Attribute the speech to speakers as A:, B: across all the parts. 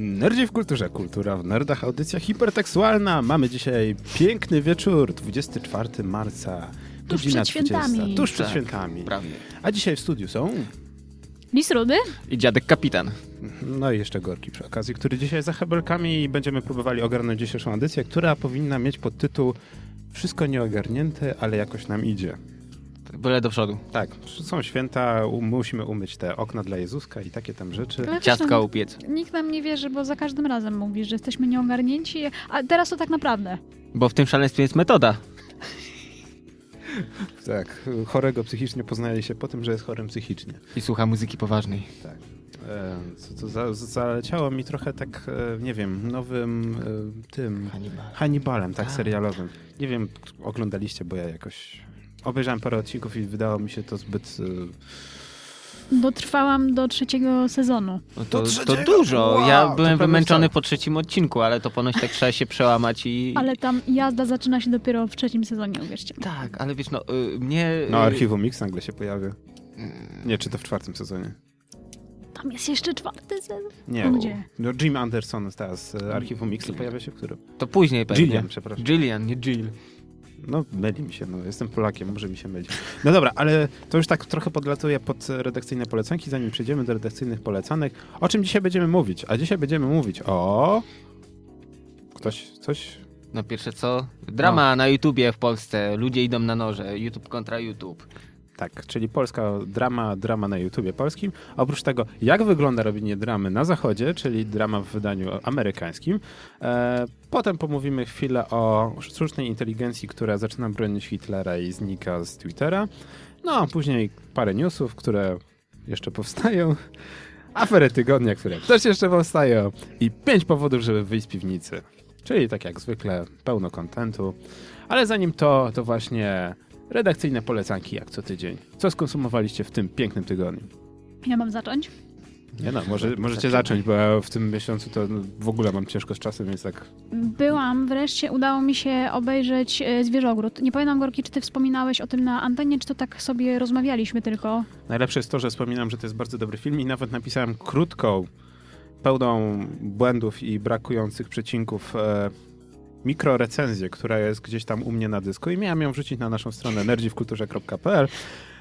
A: Nerdzi w kulturze, kultura w nerdach, audycja hipertekstualna. Mamy dzisiaj piękny wieczór, 24 marca.
B: Tuż
A: godzina
B: przed świętami.
A: 20. Tuż przed
C: Tak,
A: świętami.
C: Prawie.
A: A dzisiaj w studiu są,
B: Lis Rudy?
C: I dziadek kapitan.
A: no i jeszcze Gorki przy okazji, który dzisiaj za hebelkami i będziemy próbowali ogarnąć dzisiejszą audycję, która powinna mieć podtytuł Wszystko nieogarnięte, ale jakoś nam idzie.
C: Byle do przodu.
A: Tak, są święta, musimy umyć te okna dla Jezuska i takie tam rzeczy.
B: Ale
C: Ciastka
B: no,
C: upiec.
B: Nikt nam nie wierzy, bo za każdym razem mówisz, że jesteśmy nieogarnięci, a teraz to tak naprawdę.
C: Bo w tym szaleństwie jest metoda.
A: Tak, chorego psychicznie poznaje się po tym, że jest chorym psychicznie.
C: I słucha muzyki poważnej.
A: Tak. E, Co to za, zaleciało mi trochę tak, e, nie wiem, nowym e, tym
C: Hannibal.
A: Hannibalem, tak,
C: A.
A: serialowym. Nie wiem, oglądaliście, bo ja jakoś obejrzałem parę odcinków i wydało mi się to zbyt... e,
B: Dotrwałam do trzeciego sezonu.
C: No to,
A: Do
C: to
A: trzeciego?
C: dużo.
A: Wow,
C: ja byłem wymęczony
A: wcale.
C: po trzecim odcinku, ale to ponoć tak trzeba się przełamać i...
B: Ale tam jazda zaczyna się dopiero w trzecim sezonie, uwierzcie mi.
C: Tak, ale wiesz, no y, mnie...
A: No,
C: y,
A: Archiwum Mix nagle się pojawia.
C: mm,
A: Nie, czy to w czwartym sezonie?
B: Tam jest jeszcze czwarty sezon.
A: Nie.
B: No gdzie?
A: No, Jim Anderson teraz z Archiwum Mix pojawia się w którym?
C: To później pewnie.
A: Gillian, przepraszam.
C: Gillian, nie Jill.
A: No, myli mi się, no, jestem Polakiem, może mi się myli. No dobra, ale to już tak trochę podlatuje pod redakcyjne polecanki, zanim przejdziemy do redakcyjnych polecanek. O czym dzisiaj będziemy mówić? A dzisiaj będziemy mówić o... Ktoś, coś?
C: No pierwsze co? Drama na YouTubie w Polsce. Ludzie idą na noże. YouTube kontra YouTube.
A: Tak, czyli polska drama, drama na YouTubie polskim. Oprócz tego, jak wygląda robienie dramy na zachodzie, czyli drama w wydaniu amerykańskim. E, potem pomówimy chwilę o sztucznej inteligencji, która zaczyna bronić Hitlera i znika z Twittera. No, a później parę newsów, które jeszcze powstają. Afery tygodnia, które też jeszcze powstają. I pięć powodów, żeby wyjść z piwnicy. Czyli tak jak zwykle, pełno kontentu. Ale zanim to, to właśnie redakcyjne polecanki jak co tydzień. Co skonsumowaliście w tym pięknym tygodniu?
B: Ja mam zacząć?
A: Nie no, może, możecie zacząć, bo ja w tym miesiącu to w ogóle mam ciężko z czasem, więc tak...
B: Byłam, wreszcie udało mi się obejrzeć e, Zwierzogród. Nie pamiętam, Gorki, czy ty wspominałeś o tym na antenie, czy to tak sobie rozmawialiśmy tylko?
A: Najlepsze jest to, że wspominam, że to jest bardzo dobry film i nawet napisałem krótką, pełną błędów i brakujących przecinków e, mikrorecenzję, która jest gdzieś tam u mnie na dysku i miałem ją wrzucić na naszą stronę nerdziwkulturze.pl,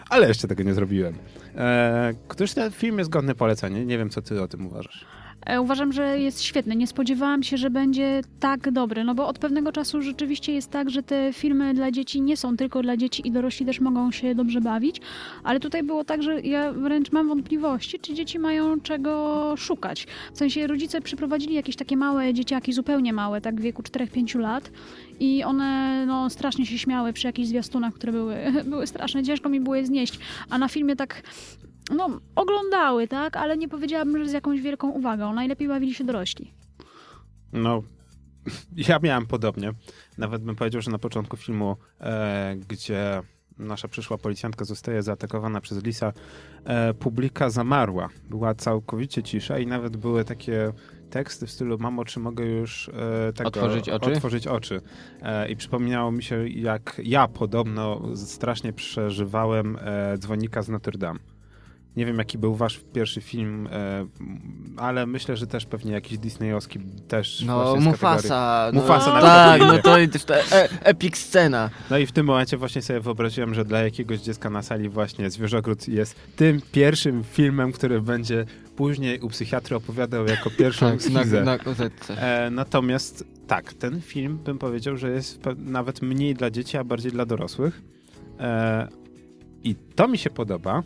A: ale jeszcze tego nie zrobiłem. E, któż ten film jest godny polecenia? Nie wiem, co ty o tym uważasz.
B: E, Uważam, że jest świetny. Nie spodziewałam się, że będzie tak dobry, no bo od pewnego czasu rzeczywiście jest tak, że te filmy dla dzieci nie są tylko dla dzieci i dorośli też mogą się dobrze bawić, ale tutaj było tak, że ja wręcz mam wątpliwości, czy dzieci mają czego szukać. W sensie rodzice przyprowadzili jakieś takie małe dzieciaki, zupełnie małe, tak w wieku 4-5 lat i one no, strasznie się śmiały przy jakichś zwiastunach, które były, były straszne, ciężko mi było je znieść, a na filmie tak no, oglądały, tak, ale nie powiedziałabym, że z jakąś wielką uwagą. Najlepiej bawili się dorośli.
A: No, ja miałem podobnie. Nawet bym powiedział, że na początku filmu, e, gdzie nasza przyszła policjantka zostaje zaatakowana przez lisa, e, publika zamarła. Była całkowicie cisza i nawet były takie teksty w stylu mamo, czy mogę już e, tego,
C: Otworzyć oczy?
A: otworzyć oczy. E, I przypominało mi się, jak ja podobno strasznie przeżywałem e, dzwonika z Notre Dame. Nie wiem, jaki był wasz pierwszy film, e, ale myślę, że też pewnie jakiś disneyowski też
C: No. Mufasa. No,
A: Mufasa
C: Tak,
A: pewno
C: no to jest to e, epic scena.
A: No i w tym momencie właśnie sobie wyobraziłem, że dla jakiegoś dziecka na sali właśnie Zwierzogród jest tym pierwszym filmem, który będzie później u psychiatry opowiadał jako pierwszą
C: Tak, na,
A: schizę.
C: na.
A: E, natomiast tak, ten film bym powiedział, że jest nawet mniej dla dzieci, a bardziej dla dorosłych. E, I to mi się podoba,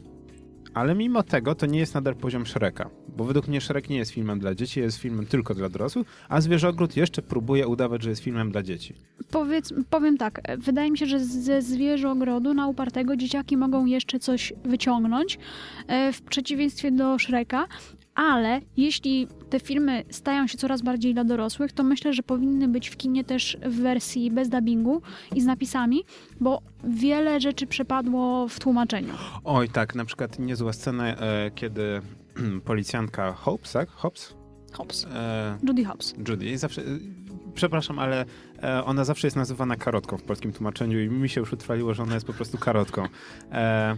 A: ale mimo tego to nie jest nadal poziom Shreka. Bo według mnie Shrek nie jest filmem dla dzieci, jest filmem tylko dla dorosłych, a Zwierzogród jeszcze próbuje udawać, że jest filmem dla dzieci.
B: Powiedz, powiem tak, wydaje mi się, że ze zwierzogrodu na upartego dzieciaki mogą jeszcze coś wyciągnąć, e, w przeciwieństwie do Shreka, ale jeśli te filmy stają się coraz bardziej dla dorosłych, to myślę, że powinny być w kinie też w wersji bez dubbingu i z napisami, bo wiele rzeczy przepadło w tłumaczeniu.
A: Oj, tak, na przykład niezła scena, e, kiedy policjantka Hobbs, tak? Hobbs?
B: Hobbs.
A: E,
B: Judy Hobbs.
A: Judy, zawsze, e, przepraszam, ale e, ona zawsze jest nazywana karotką w polskim tłumaczeniu i mi się już utrwaliło, że ona jest po prostu karotką. E,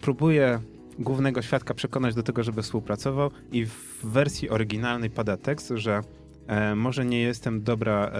A: próbuje głównego świadka przekonać do tego, żeby współpracował i w wersji oryginalnej pada tekst, że e, może nie jestem dobra e,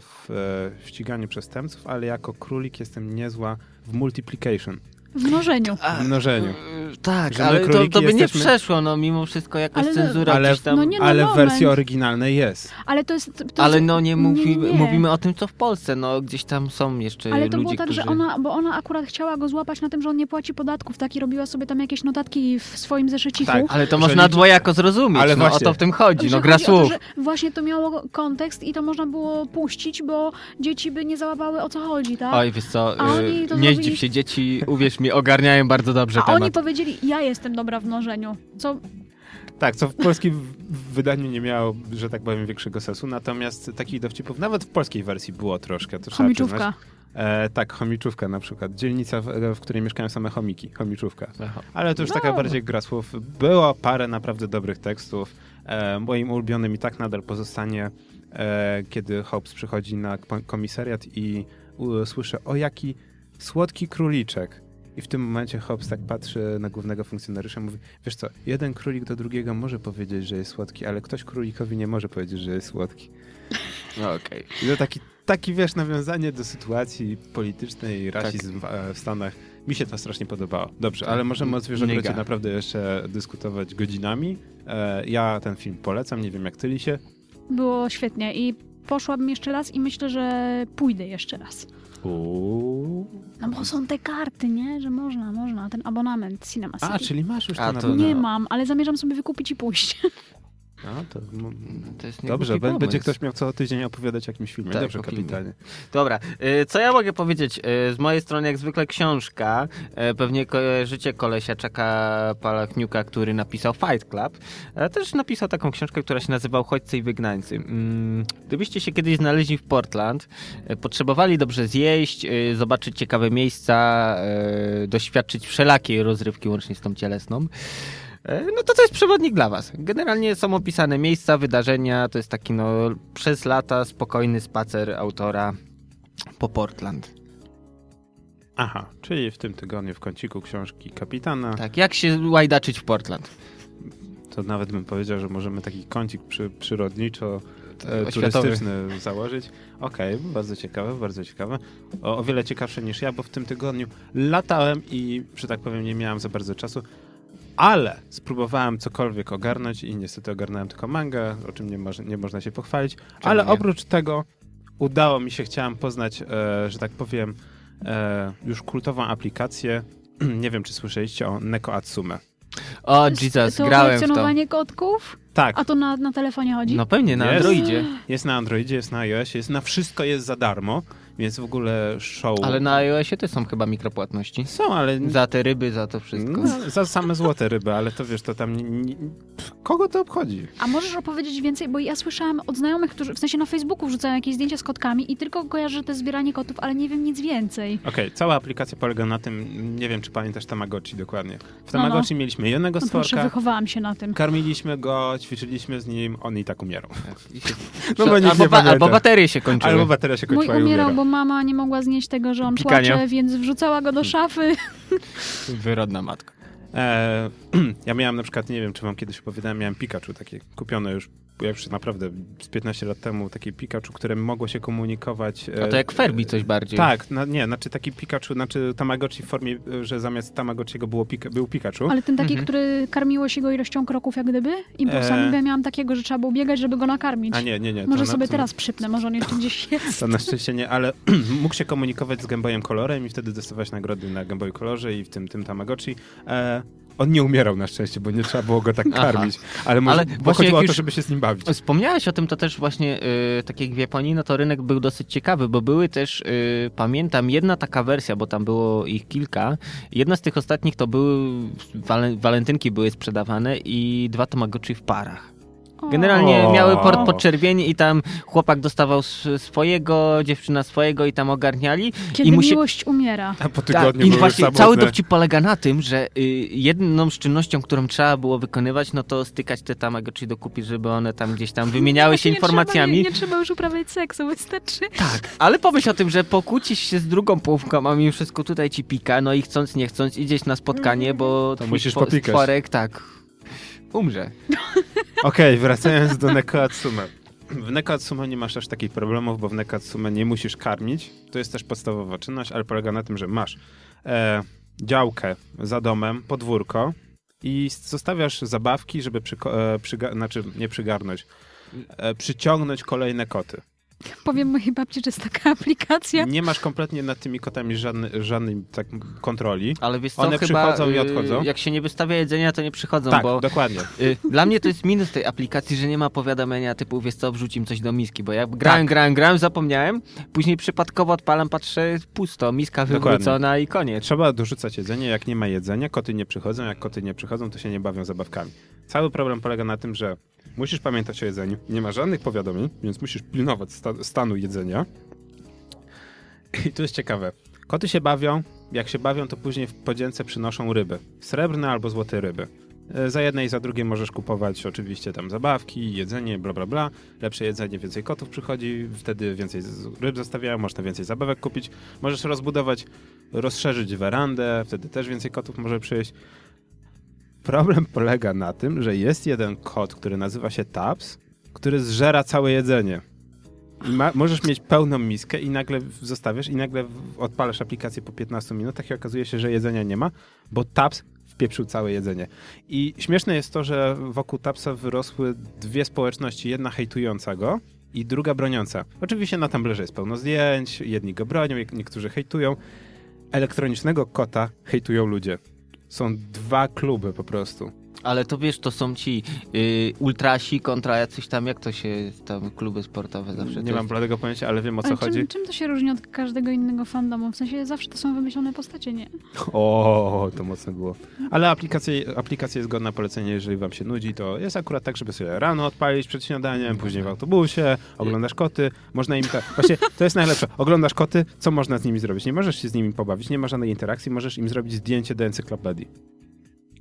A: w, e, w ściganiu przestępców, ale jako królik jestem niezła w multiplication.
B: W mnożeniu.
A: W mnożeniu.
C: e, Tak,
A: Że
C: ale to, to by nie
A: jesteśmy-
C: przeszło, no mimo wszystko jakaś
B: Ale-
C: cenzura
A: ale-
C: gdzieś tam...
B: No nie, no
A: Ale w wersji oryginalnej jest.
B: Ale to jest... To
C: Ale
B: jest,
C: no nie, mówi,
B: nie.
C: mówimy o tym, co w Polsce. No gdzieś tam są jeszcze
B: Ale to
C: ludzie,
B: było tak,
C: którzy...
B: że ona, bo ona akurat chciała go złapać na tym, że on nie płaci podatków, tak? I robiła sobie tam jakieś notatki w swoim zeszyciku.
A: Tak.
C: Ale to
A: że
C: można
A: liczy-
C: dwojako zrozumieć,
A: Ale
C: no o
A: właśnie.
C: to w tym chodzi,
B: Że
C: no gra
B: chodzi o to,
C: słów.
B: że właśnie to miało kontekst i to można było puścić, bo dzieci by nie załapały o co chodzi, tak?
C: Oj, wiesz co,
B: A
C: y,
B: to
C: nie zdziw się, dzieci, uwierz mi, ogarniają bardzo dobrze
B: A
C: temat.
B: oni powiedzieli, ja jestem dobra w mnożeniu. Co
A: Tak, co w polskim wydaniu nie miało, że tak powiem, większego sensu. Natomiast takich dowcipów nawet w polskiej wersji było troszkę. To
B: chomiczówka.
A: E, tak, chomiczówka na przykład. Dzielnica, w, w której mieszkają same chomiki. Chomiczówka.
C: Aha.
A: Ale to już taka
B: No.
A: bardziej gra słów. Było parę naprawdę dobrych tekstów. E, moim ulubionym i tak nadal pozostanie, e, kiedy Hobbes przychodzi na kom- komisariat i u, słyszę, o jaki słodki króliczek. I w tym momencie Hobbes tak patrzy na głównego funkcjonariusza i mówi, wiesz co, jeden królik do drugiego może powiedzieć, że jest słodki, ale ktoś królikowi nie może powiedzieć, że jest słodki.
C: No, Okej.
A: I to taki, taki, wiesz, nawiązanie do sytuacji politycznej, rasizm w, e, w Stanach. Mi się to strasznie podobało. Dobrze, ale możemy o Zwierzogrodzie
C: Nyga.
A: naprawdę jeszcze dyskutować godzinami. E, ja ten film polecam, nie wiem jak ty, Lisie.
B: Było świetnie i poszłabym jeszcze raz i myślę, że pójdę jeszcze raz.
A: Uuu.
B: No bo są te karty, nie? Że można, można. Ten abonament Cinema City.
A: A, czyli masz już
C: A,
A: to na
B: Nie mam, ale zamierzam sobie wykupić i pójść.
A: A, to,
C: To jest
A: Dobrze, bę- będzie
C: pomysł.
A: ktoś miał co tydzień opowiadać o jakimś filmie.
C: Tak,
A: Dobrze, kapitanie.
C: Dobra, y, co ja mogę powiedzieć? Y, Z mojej strony jak zwykle książka. Y, Pewnie kojarzycie kolesia Czaka Palachniuka, który napisał Fight Club. Ale też napisał taką książkę, która się nazywa Uchodźcy i Wygnańcy. Mm, Gdybyście się kiedyś znaleźli w Portland, y, potrzebowali dobrze zjeść, y, zobaczyć ciekawe miejsca, doświadczyć wszelakiej rozrywki łącznie z tą cielesną, E, No to to jest przewodnik dla was. Generalnie są opisane miejsca, wydarzenia, to jest taki no przez lata spokojny spacer autora po Portland.
A: Aha, czyli w tym tygodniu w kąciku książki kapitana.
C: Tak, jak się łajdaczyć w Portland?
A: To nawet bym powiedział, że możemy taki kącik przy, przyrodniczo e,
C: Oświatowy.
A: turystyczny założyć. Okej, bardzo ciekawe, bardzo ciekawe. O, o wiele ciekawsze niż ja, bo w tym tygodniu latałem i, że tak powiem, nie miałem za bardzo czasu. Ale spróbowałem cokolwiek ogarnąć i niestety ogarnąłem tylko mangę, o czym nie, nie można się pochwalić. Ale
C: nie?
A: oprócz tego udało mi się, chciałem poznać, e, że tak powiem, e, już kultową aplikację. nie wiem, czy słyszeliście o Neko Atsume.
C: O,
B: To jest-
C: Jesus,
B: to
C: grałem w to.
B: kotków?
A: Tak,
B: A to na, na telefonie chodzi?
C: No pewnie, na
A: Jest.
C: Androidzie.
A: Jest na Androidzie, jest na iOSie, jest na wszystko jest za darmo, więc w ogóle show.
C: Ale na iOSie też są chyba mikropłatności.
A: Są, ale.
C: Za te ryby, za to wszystko.
A: No, za same złote ryby, ale to wiesz, to tam. Nie, nie, pff, kogo to obchodzi?
B: A możesz opowiedzieć więcej, bo ja słyszałam od znajomych, którzy w sensie na Facebooku wrzucają jakieś zdjęcia z kotkami i tylko kojarzę że to jest zbieranie kotów, ale nie wiem nic więcej.
A: Okej, cała aplikacja polega na tym, nie wiem czy pamiętasz Tamagotchi dokładnie. W
B: No, no.
A: Tamagotchi mieliśmy jednego
B: No proszę,
A: stworka,
B: wychowałam się na tym.
A: karmiliśmy go, ćwiczyliśmy z nim, on i tak umierał.
C: Się-
A: No bo
C: albo,
A: nie
C: ba- albo baterie się kończyły.
A: Albo bateria się
B: Mój
A: kończyła i
B: umierał,
A: umierał.
B: bo mama nie mogła znieść tego, że on
C: Pikania.
B: płacze, więc wrzucała go do szafy.
C: Wyrodna matka.
A: E, ja miałem na przykład, nie wiem, czy wam kiedyś opowiadałem, miałem Pikachu takie kupione już, ja już naprawdę z 15 lat temu, takie Pikachu, które mogło się komunikować. e,
C: A to jak Ferbi coś bardziej.
A: Tak, no, nie, znaczy taki Pikachu, znaczy Tamagotchi w formie, e, że zamiast Tamagotchiego było Pika, był Pikachu.
B: Ale ten taki,
C: Mhm.
B: który karmiło się go ilością kroków jak gdyby impulsami,
A: E.
B: ja miałam takiego, że trzeba było biegać, żeby go nakarmić.
A: A nie, nie, nie.
B: Może
A: to,
B: sobie
A: to,
B: teraz przypnę, może on jeszcze gdzieś jest.
A: To na szczęście nie, ale mógł się komunikować z Game Boyem Colorem i wtedy dostawać nagrody na Game Boy Colorze i w tym, tym Tamagotchi. E, on nie umierał na szczęście, bo nie trzeba było go tak
C: Aha.
A: karmić. Ale, może,
C: Ale
A: chodziło o to, żeby się z nim bawić.
C: Wspomniałeś o tym, to też właśnie y, tak jak w Japonii, no to rynek był dosyć ciekawy, bo były też, y, pamiętam, jedna taka wersja, bo tam było ich kilka. Jedna z tych ostatnich to były, wale, walentynki były sprzedawane i dwa Tamagotchi w parach. Generalnie
A: O.
C: miały port podczerwieni i tam chłopak dostawał swojego, dziewczyna swojego i tam ogarniali.
B: Kiedy
C: I musi-
B: miłość umiera.
A: A po
C: Tak,
A: tygodniu
C: I
A: były
C: właśnie
A: samotne.
C: cały dowcip polega na tym, że y, jedną z czynnością, którą trzeba było wykonywać, no to stykać te tamagotchi do kupi, żeby one tam gdzieś tam wymieniały się
B: Nie
C: informacjami.
B: Trzeba, nie, nie trzeba już uprawiać seksu, wystarczy.
C: Tak, ale pomyśl o tym, że pokłócisz się z drugą połówką, a mimo wszystko tutaj ci pika, no i chcąc, nie chcąc, idziesz na spotkanie, bo
A: To musisz
C: po-
A: popikać.
C: tak, umrze.
A: Okej, wracając do Nekoatsume. W Nekoatsume nie masz aż takich problemów, bo w Nekoatsume nie musisz karmić. To jest też podstawowa czynność, ale polega na tym, że masz e, działkę za domem, podwórko i zostawiasz zabawki, żeby przyko- e, przyga- znaczy nie przygarnąć, e, przyciągnąć kolejne koty.
B: Powiem mojej babci, że jest taka aplikacja.
A: Nie masz kompletnie nad tymi kotami żadnej, żadnej tak, kontroli.
C: Ale wiesz co,
A: One
C: chyba
A: przychodzą i
C: y,
A: odchodzą?
C: jak się nie wystawia jedzenia, to nie przychodzą,
A: tak,
C: bo
A: dokładnie.
C: y, dla mnie to jest minus tej aplikacji, że nie ma powiadomienia typu, wiesz co, wrzucim coś do miski, bo jak grałem,
A: Tak.
C: grałem, grałem, zapomniałem, później przypadkowo odpalam, patrzę, pusto, miska
A: Dokładnie.
C: wywrócona i koniec.
A: Trzeba dorzucać jedzenie, jak nie ma jedzenia, koty nie przychodzą, jak koty nie przychodzą, to się nie bawią zabawkami. Cały problem polega na tym, że musisz pamiętać o jedzeniu, nie ma żadnych powiadomień, więc musisz pilnować sta- stanu jedzenia. I tu jest ciekawe. Koty się bawią, jak się bawią, to później w podzięce przynoszą ryby. Srebrne albo złote ryby. E, Za jedne i za drugie możesz kupować oczywiście tam zabawki, jedzenie, bla bla bla. Lepsze jedzenie, więcej kotów przychodzi, wtedy więcej ryb zostawiają, można więcej zabawek kupić. Możesz rozbudować, rozszerzyć werandę, wtedy też więcej kotów może przyjść. Problem polega na tym, że jest jeden kot, który nazywa się Taps, który zżera całe jedzenie. I ma, możesz mieć pełną miskę i nagle zostawiasz i nagle odpalasz aplikację po 15 minutach i okazuje się, że jedzenia nie ma, bo Taps wpieprzył całe jedzenie. I śmieszne jest to, że wokół Tapsa wyrosły dwie społeczności, jedna hejtująca go i druga broniąca. Oczywiście na Tumblrze jest pełno zdjęć, jedni go bronią, niektórzy hejtują. Elektronicznego kota hejtują ludzie. Są dwa kluby po prostu.
C: Ale to wiesz, to są ci y, ultrasi kontra jacyś tam, jak to się, tam kluby sportowe zawsze.
A: Nie
C: to
A: mam
C: jest...
A: bladego pojęcia, ale wiem o co
B: Ale
A: chodzi.
B: czym, czym to się różni od każdego innego fandomu? W sensie zawsze to są wymyślone postacie, nie?
A: O, to mocno było. Ale aplikacja, aplikacja jest godna polecenia, jeżeli wam się nudzi, to jest akurat tak, żeby sobie rano odpalić przed śniadaniem, później w autobusie, oglądasz koty, można im... Ta... Właśnie, to jest najlepsze. Oglądasz koty, co można z nimi zrobić? Nie możesz się z nimi pobawić, nie ma żadnej interakcji, możesz im zrobić zdjęcie do encyklopedii.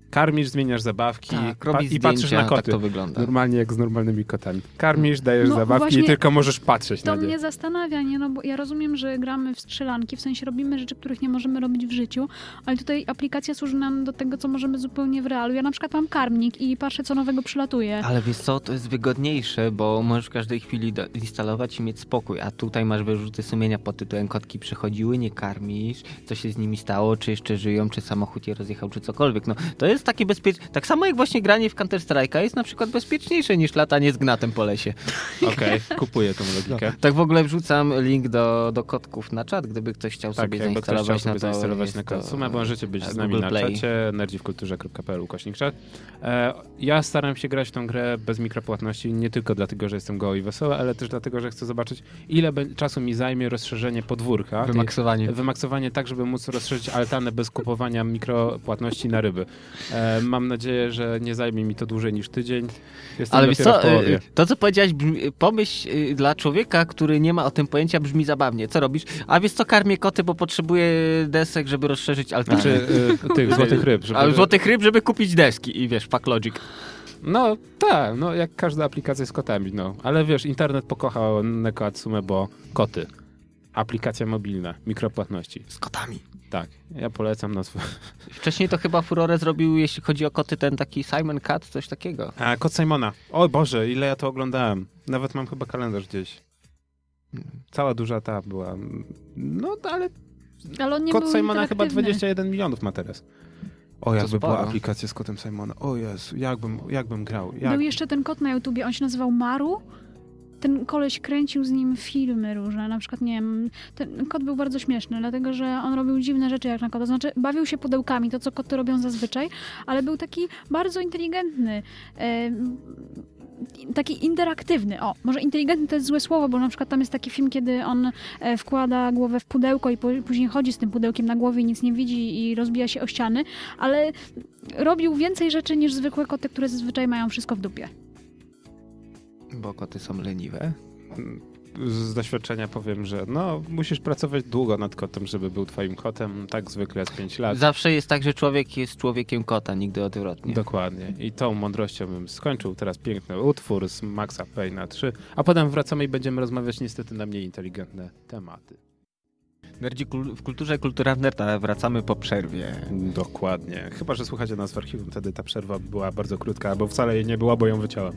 A: Karmisz, zmieniasz zabawki
C: Tak,
A: pa- i patrzysz na
C: zdjęcia,
A: koty.
C: tak to wygląda.
A: Normalnie jak z normalnymi kotami. Karmisz, dajesz
B: No
A: zabawki i tylko możesz patrzeć
B: To
A: na nie.
B: mnie zastanawia, nie? No bo ja rozumiem, że gramy w strzelanki, w sensie robimy rzeczy, których nie możemy robić w życiu, ale tutaj aplikacja służy nam do tego, co możemy zupełnie w realu. Ja na przykład mam karmnik i patrzę, co nowego przylatuje.
C: Ale wiesz co, to jest wygodniejsze, bo możesz w każdej chwili do- instalować i mieć spokój, a tutaj masz wyrzuty sumienia pod tytułem kotki przychodziły, nie karmisz, co się z nimi stało, czy jeszcze żyją, czy samochód je rozjechał, czy cokolwiek. No, to jest takie bezpieczne. Tak samo jak właśnie granie w Counter Strike'a jest na przykład bezpieczniejsze niż latanie z gnatem po lesie.
A: Okej, kupuję tą logikę.
C: Tak w ogóle wrzucam link do, do kotków na czat, gdyby ktoś chciał
A: Tak,
C: sobie
A: jakby ktoś chciał
C: zainstalować na to.
A: zainstalować na
C: jest
A: konsumę, możecie być z nami
C: Google
A: na
C: Play.
A: czacie nerdziwkulturze.pl ukośnik czat. E, ja staram się grać w tą grę bez mikropłatności, nie tylko dlatego, że jestem goły i wesoły, ale też dlatego, że chcę zobaczyć, ile czasu mi zajmie rozszerzenie podwórka. tej-
C: Wymaksowanie.
A: Wymaksowanie tak, żeby móc rozszerzyć altanę bez kupowania mikropłatności na ryby. E, mam nadzieję, że nie zajmie mi to dłużej niż tydzień. Jestem
C: Ale wiesz co, y, to co powiedziałeś, brzmi, pomyśl dla człowieka, który nie ma o tym pojęcia, brzmi zabawnie. Co robisz? A wiesz co, karmię koty, bo potrzebuję desek, żeby rozszerzyć altanę.
A: Znaczy y, tych złotych ryb. Żeby...
C: Złotych ryb, żeby kupić deski i wiesz, fuck logic.
A: No tak, no jak każda aplikacja z kotami, no. Ale wiesz, internet pokochał Neko Atsume, bo koty. Aplikacja mobilna, mikropłatności.
C: Z kotami.
A: Tak, ja polecam na swój...
C: Wcześniej to chyba furorę zrobił, jeśli chodzi o koty, ten taki Simon Cat, coś takiego.
A: A, Kot Simona. O Boże, ile ja to oglądałem. Nawet mam chyba kalendarz gdzieś. Cała duża ta była. No, ale
B: Ale on nie
A: Kot
B: był
A: Simona chyba
B: interaktywny.
A: 21 milionów ma teraz. O, jakby
C: sporo.
A: była aplikacja z kotem Simona. O Jezu, jakbym, jakbym grał. Jak...
B: Był jeszcze ten kot na YouTubie, on się nazywał Maru. Ten koleś kręcił z nim filmy różne, na przykład, nie wiem, ten kot był bardzo śmieszny, dlatego że on robił dziwne rzeczy jak na kota, to znaczy bawił się pudełkami, to co koty robią zazwyczaj, ale był taki bardzo inteligentny, e, taki interaktywny, o, może inteligentny to jest złe słowo, bo na przykład tam jest taki film, kiedy on e, wkłada głowę w pudełko i później chodzi z tym pudełkiem na głowie i nic nie widzi i rozbija się o ściany, ale robił więcej rzeczy niż zwykłe koty, które zazwyczaj mają wszystko w dupie.
C: Bo koty są leniwe.
A: Z doświadczenia powiem, że no, musisz pracować długo nad kotem, żeby był twoim kotem. Tak zwykle jest 5 lat.
C: Zawsze jest tak, że człowiek jest człowiekiem kota, nigdy odwrotnie.
A: Dokładnie. I tą mądrością bym skończył teraz piękny utwór z Maxa Payne'a 3, a potem wracamy i będziemy rozmawiać niestety na mniej inteligentne tematy.
C: Nerdzi kul- w kulturze kultura nerda wracamy po przerwie.
A: Dokładnie. Chyba, że słuchacie nas w archiwum, wtedy ta przerwa była bardzo krótka, albo wcale jej nie była, bo ją wyciąłem.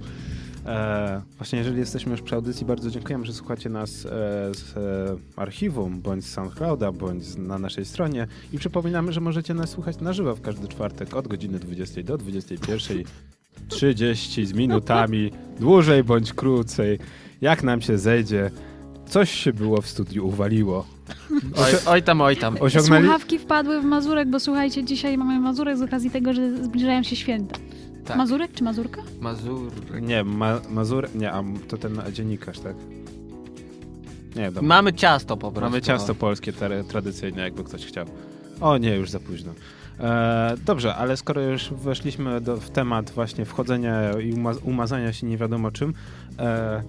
A: E, właśnie jeżeli jesteśmy już przy audycji, bardzo dziękujemy, że słuchacie nas e, z e, archiwum, bądź z SoundClouda, bądź z, na naszej stronie i przypominamy, że możecie nas słuchać na żywo w każdy czwartek od godziny 20 do 21. 30 z minutami, dłużej bądź krócej, jak nam się zejdzie. Coś się było w studiu uwaliło.
C: Oj, oj tam, oj tam.
A: Osiągnęli...
B: Słuchawki wpadły w Mazurek, bo słuchajcie, dzisiaj mamy Mazurek z okazji tego, że zbliżają się święta.
C: Tak.
B: Mazurek czy Mazurka?
C: Mazur.
A: Nie, ma, Mazur... Nie, a to ten dziennikarz, tak? Nie, dobra.
C: Mamy ciasto po prostu.
A: Mamy ciasto polskie tra- tradycyjne, jakby ktoś chciał. O nie, już za późno. E, dobrze, ale skoro już weszliśmy do, w temat właśnie wchodzenia i uma- umazania się nie wiadomo czym, e,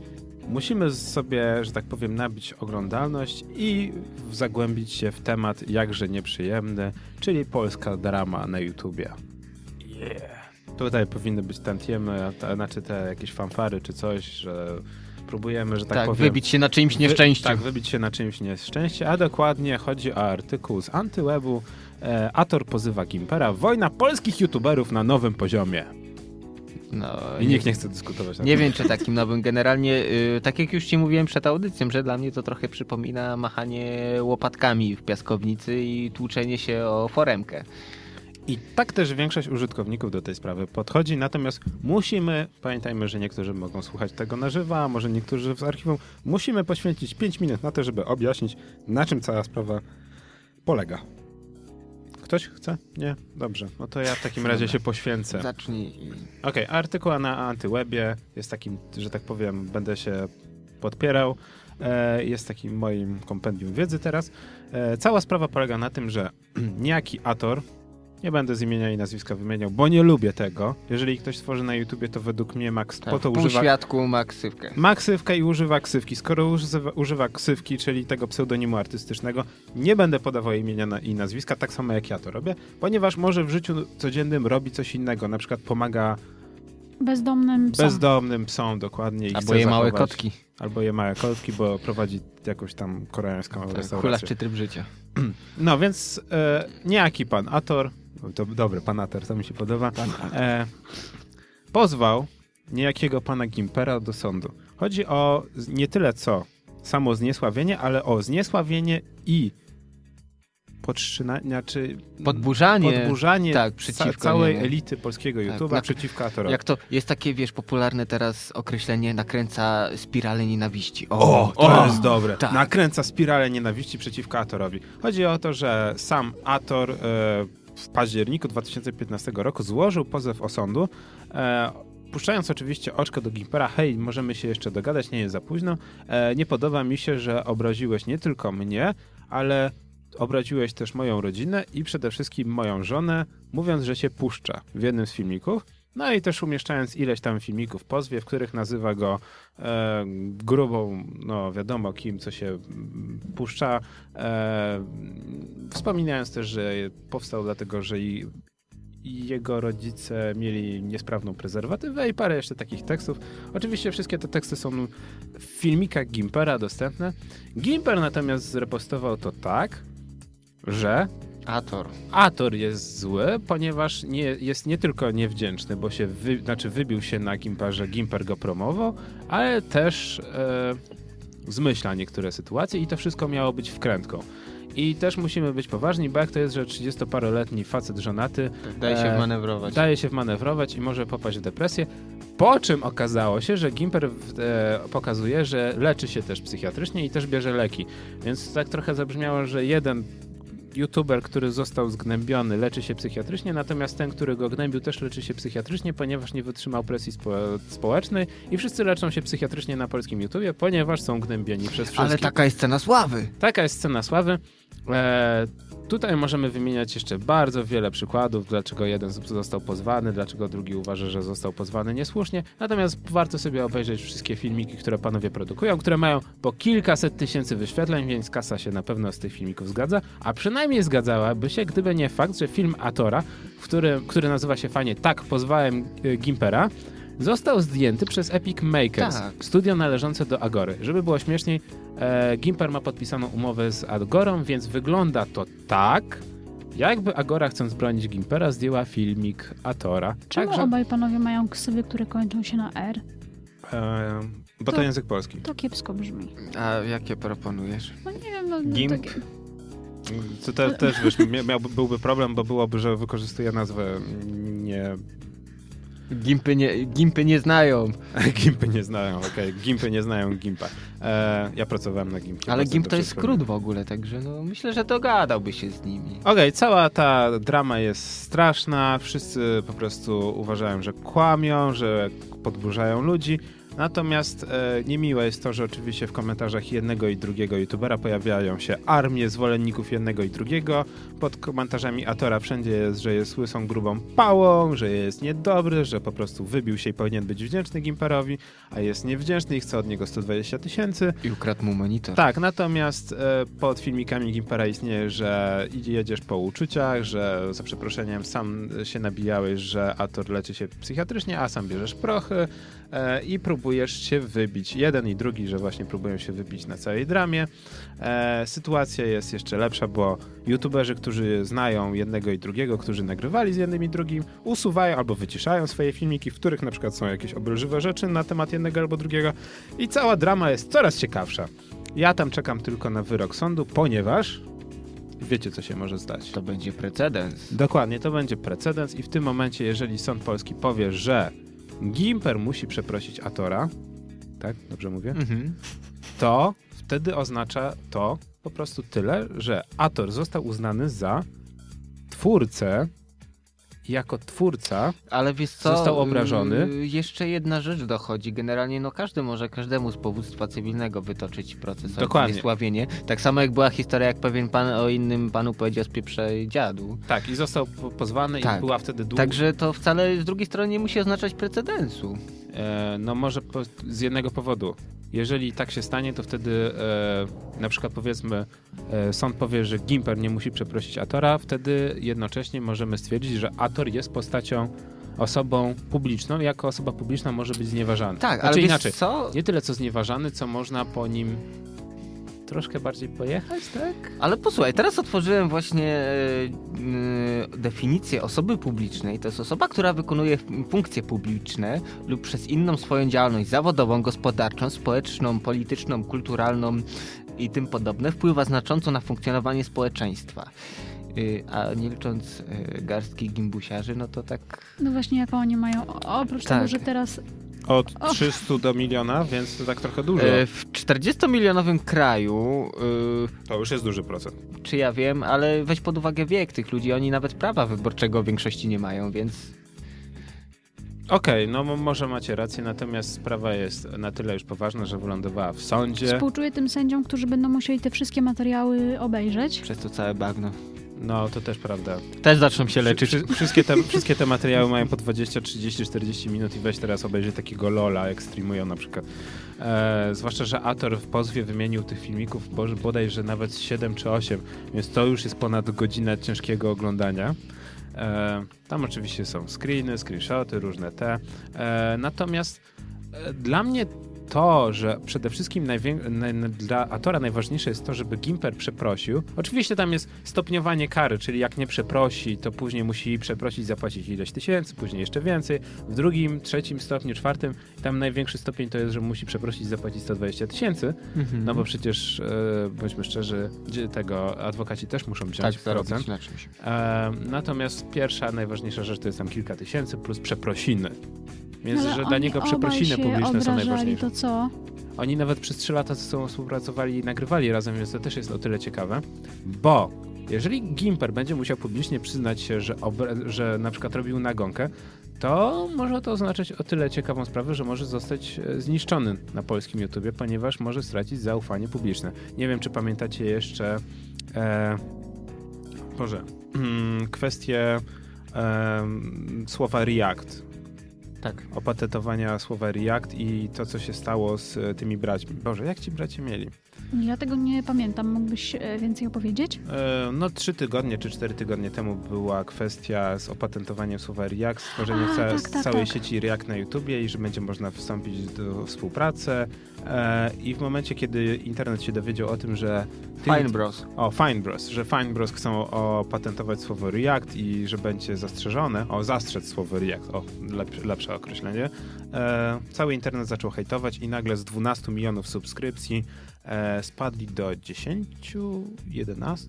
A: musimy sobie, że tak powiem, nabić oglądalność i zagłębić się w temat jakże nieprzyjemny, czyli polska drama na YouTubie. Yeah. Tutaj powinny być tantiemy, ta, znaczy te jakieś fanfary czy coś, że próbujemy, że tak,
C: Tak,
A: powiem...
C: wybić się na czyimś nieszczęściu.
A: Wy, tak, wybić się na czymś nieszczęście, a dokładnie chodzi o artykuł z Antywebu. E, Ator pozywa Gimpera. Wojna polskich youtuberów na nowym poziomie.
C: No,
A: I nikt nie chce dyskutować
C: Nie
A: tym.
C: wiem, czy takim nowym. Generalnie, y, tak jak już ci mówiłem przed audycją, że dla mnie to trochę przypomina machanie łopatkami w piaskownicy i tłuczenie się o foremkę.
A: I tak też większość użytkowników do tej sprawy podchodzi, natomiast musimy, pamiętajmy, że niektórzy mogą słuchać tego na żywo, a może niektórzy z archiwum, musimy poświęcić 5 minut na to, żeby objaśnić, na czym cała sprawa polega. Ktoś chce? Nie? Dobrze. No to ja w takim razie się poświęcę.
C: Zacznij.
A: Okej, artykuł na Antywebie jest takim, że tak powiem, będę się podpierał. E, jest takim moim kompendium wiedzy teraz. E, cała sprawa polega na tym, że niejaki Ator, nie będę z imienia i nazwiska wymieniał, bo nie lubię tego. Jeżeli ktoś tworzy na YouTubie, to według mnie Max
C: Tak,
A: po to używa
C: świadku ma ksywkę.
A: ma ksywkę i używa ksywki. Skoro używa, używa ksywki, czyli tego pseudonimu artystycznego, nie będę podawał imienia na, i nazwiska, tak samo jak ja to robię, ponieważ może w życiu codziennym robi coś innego, na przykład pomaga
B: Bezdomnym psom.
A: bezdomnym psom dokładnie i
C: Albo je małe
A: zachować-
C: kotki.
A: Albo je małe kotki, bo prowadzi jakąś tam koreańską
C: Tak,
A: restaurację.
C: Hulaszczy tryb życia.
A: No więc e, niejaki pan Ator, to dobry pan Ator, to mi się podoba, e, pozwał niejakiego pana Gimpera do sądu. Chodzi o nie tyle co samo zniesławienie, ale o zniesławienie i podtrzymanie, znaczy
C: Podburzanie.
A: podburzanie
C: tak, przeciwko
A: całej
C: niemu.
A: elity polskiego
C: Tak,
A: YouTube'a
C: znaczy,
A: przeciwko Atorowi.
C: Jak to jest takie, wiesz, popularne teraz określenie nakręca spiralę nienawiści.
A: O, to jest dobre.
C: tak.
A: Nakręca spiralę nienawiści przeciwko Atorowi. Chodzi o to, że sam Ator e, w październiku 2015 roku złożył pozew o sądu, e, puszczając oczywiście oczko do Gimpera, hej, możemy się jeszcze dogadać, nie jest za późno. E, nie podoba mi się, że obraziłeś nie tylko mnie, ale obraziłeś też moją rodzinę i przede wszystkim moją żonę, mówiąc, że się puszcza w jednym z filmików. No i też umieszczając ileś tam filmików pozwie, w których nazywa go e, grubą, no wiadomo kim, co się mm, puszcza. E, wspominając też, że powstał dlatego, że i jego rodzice mieli niesprawną prezerwatywę i parę jeszcze takich tekstów. Oczywiście wszystkie te teksty są w filmikach Gimpera dostępne. Gimper natomiast zrepostował to tak, że
C: Ator.
A: Ator jest zły, ponieważ nie, jest nie tylko niewdzięczny, bo się wy, znaczy wybił się na Gimperze, Gimper go promował, ale też e, zmyśla niektóre sytuacje i to wszystko miało być wkrętką. I też musimy być poważni, bo jak to jest, że 30-paroletni facet żonaty
C: Daje się
A: E,
C: wmanewrować.
A: daje się wmanewrować i może popaść w depresję. Po czym okazało się, że Gimper e, pokazuje, że leczy się też psychiatrycznie i też bierze leki. Więc tak trochę zabrzmiało, że jeden youtuber, który został zgnębiony, leczy się psychiatrycznie, natomiast ten, który go gnębił, też leczy się psychiatrycznie, ponieważ nie wytrzymał presji spo społecznej i wszyscy leczą się psychiatrycznie na polskim YouTubie, ponieważ są gnębieni przez wszystkich.
C: Ale taka jest cena sławy.
A: Taka jest scena sławy. E, tutaj możemy wymieniać jeszcze bardzo wiele przykładów, dlaczego jeden został pozwany, dlaczego drugi uważa, że został pozwany niesłusznie. Natomiast warto sobie obejrzeć wszystkie filmiki, które panowie produkują, które mają po kilkaset tysięcy wyświetleń, więc kasa się na pewno z tych filmików zgadza. A przynajmniej zgadzałaby się, gdyby nie fakt, że film Atora, w którym, który nazywa się fajnie Tak, pozwałem e, Gimpera, został zdjęty przez Epic Makers,
C: Tak.
A: studio należące do Agory. Żeby było śmieszniej, e, Gimper ma podpisaną umowę z Agorą, więc wygląda to tak, jakby Agora chcąc bronić Gimpera zdjęła filmik Atora.
B: Czemu
A: Także,
B: obaj panowie mają ksywy, które kończą się na R?
A: e, bo to,
B: To-
A: język polski.
B: To kiepsko brzmi.
C: A jakie proponujesz?
B: No nie wiem, no...
C: Gimp?
B: takie-
A: To te, też wiesz, byłby problem, bo byłoby, że wykorzystuje nazwę nie...
C: Gimpy nie, gimpy nie znają.
A: Gimpy nie znają, okej, Gimpy nie znają Gimpa. E, ja pracowałem na Gimpie.
C: Ale gimp
A: to
C: jest skrót w ogóle, także no myślę, że dogadałby się z nimi.
A: Okej, cała ta drama jest straszna. Wszyscy po prostu uważają, że kłamią, że podburzają ludzi. Natomiast e, niemiłe jest to, że oczywiście w komentarzach jednego i drugiego youtubera pojawiają się armie zwolenników jednego i drugiego. Pod komentarzami Atora wszędzie jest, że jest łysą grubą pałą, że jest niedobry, że po prostu wybił się i powinien być wdzięczny Gimperowi, a jest niewdzięczny i chce od niego 120 tysięcy.
C: I ukradł mu monitor.
A: Tak, natomiast e, pod filmikami Gimpera istnieje, że jedziesz po uczuciach, że za przeproszeniem sam się nabijałeś, że Ator leczy się psychiatrycznie, a sam bierzesz prochy e, i próbujesz się wybić. Jeden i drugi, że właśnie próbują się wybić na całej dramie. E, sytuacja jest jeszcze lepsza, bo youtuberzy, którzy znają jednego i drugiego, którzy nagrywali z jednym i drugim, usuwają albo wyciszają swoje filmiki, w których na przykład są jakieś obelżywe rzeczy na temat jednego albo drugiego i cała drama jest coraz ciekawsza. Ja tam czekam tylko na wyrok sądu, ponieważ wiecie, co się może stać.
C: To będzie precedens.
A: Dokładnie, to będzie precedens i w tym momencie, jeżeli sąd polski powie, że Gimper musi przeprosić Atora, tak, dobrze mówię,
C: Mhm.
A: to wtedy oznacza to po prostu tyle, że Ator został uznany za twórcę jako twórca
C: Ale wiesz co?
A: Został obrażony.
C: yy, Jeszcze jedna rzecz dochodzi. Generalnie no każdy może każdemu z powództwa cywilnego wytoczyć proces o
A: Dokładnie.
C: zniesławienie. Tak samo jak była historia, jak pewien pan o innym panu powiedział z pieprze dziadu.
A: tak i został po- pozwany i
C: Tak.
A: była wtedy długa
C: Także to wcale z drugiej strony nie musi oznaczać precedensu.
A: E, no może po, z jednego powodu. Jeżeli tak się stanie, to wtedy e, na przykład powiedzmy e, sąd powie, że Gimper nie musi przeprosić Atora, wtedy jednocześnie możemy stwierdzić, że Ator jest postacią, osobą publiczną jako osoba publiczna może być znieważany.
C: Tak,
A: znaczy
C: ale
A: inaczej,
C: co?
A: nie tyle co znieważany, co można po nim troszkę bardziej pojechać, tak?
C: Ale posłuchaj, teraz otworzyłem właśnie e, e, definicję osoby publicznej. To jest osoba, która wykonuje funkcje publiczne lub przez inną swoją działalność zawodową, gospodarczą, społeczną, polityczną, kulturalną i tym podobne wpływa znacząco na funkcjonowanie społeczeństwa. Y, A nie licząc e, garstki gimbusiarzy, no to tak.
B: No właśnie, jaką oni mają. Oprócz
C: Tak.
B: tego, że teraz
A: Od
B: Och.
A: 300 do miliona, więc to tak trochę dużo.
C: E, W 40-milionowym kraju, y,
A: To już jest duży procent.
C: czy ja wiem, ale weź pod uwagę wiek tych ludzi, oni nawet prawa wyborczego w większości nie mają, więc
A: Okej, no mo- może macie rację, natomiast sprawa jest na tyle już poważna, że wylądowała w sądzie.
B: współczuję tym sędziom, którzy będą musieli te wszystkie materiały obejrzeć.
C: przez to całe bagno.
A: No, to też prawda.
C: Też zaczną się leczyć.
A: Wszy- wszystkie, te, wszystkie te materiały mają po 20, 30, 40 minut i weź teraz obejrzyj takiego Lola, jak streamują na przykład. E, zwłaszcza, że Ator w pozwie wymienił tych filmików bo- bodajże nawet 7 czy 8, więc to już jest ponad godzinę ciężkiego oglądania. E, tam oczywiście są screeny, screenshoty, różne te. E, natomiast e, dla mnie to, że przede wszystkim dla Atora najważniejsze jest to, żeby Gimper przeprosił. Oczywiście tam jest stopniowanie kary, czyli jak nie przeprosi, to później musi przeprosić, zapłacić ileś tysięcy, później jeszcze więcej. W drugim, trzecim stopniu, czwartym, tam największy stopień to jest, że musi przeprosić, zapłacić 120 tysięcy.
C: Mhm.
A: No bo przecież, e, bądźmy szczerzy, tego adwokaci też muszą
C: tak,
A: wziąć procent.
C: zarobić na czymś.
A: E, natomiast pierwsza, najważniejsza rzecz to jest tam kilka tysięcy plus przeprosiny. Więc,
B: Ale
A: że dla niego przeprosiny publiczne są najważniejsze.
B: to co?
A: Oni nawet przez 3 lata ze sobą współpracowali i nagrywali razem, więc to też jest o tyle ciekawe, bo jeżeli Gimper będzie musiał publicznie przyznać się, że, że na przykład robił nagonkę, to może to oznaczać o tyle ciekawą sprawę, że może zostać e, zniszczony na polskim YouTubie, ponieważ może stracić zaufanie publiczne. Nie wiem, czy pamiętacie jeszcze E, Boże, mm, kwestie e, słowa React.
C: Tak.
A: Opatentowania słowa React i to, co się stało z e, tymi braćmi. Boże, jak ci bracia mieli?
B: Ja tego nie pamiętam. Mógłbyś e, więcej opowiedzieć?
A: E, No, trzy tygodnie czy cztery tygodnie temu była kwestia z opatentowaniem słowa React, stworzenia
B: A,
A: ca-
B: tak, tak,
A: całej
B: tak.
A: sieci React na YouTubie i że będzie można wstąpić do współpracy. E, I w momencie, kiedy internet się dowiedział o tym, że ty-
C: Fine Bros.
A: o, Fine Bros, że Fine Bros chcą opatentować słowo React i że będzie zastrzeżone, o, zastrzec słowo React, o, lepsze, lepsze określenie. E, cały internet zaczął hejtować i nagle z 12 milionów subskrypcji spadli do 10, 11.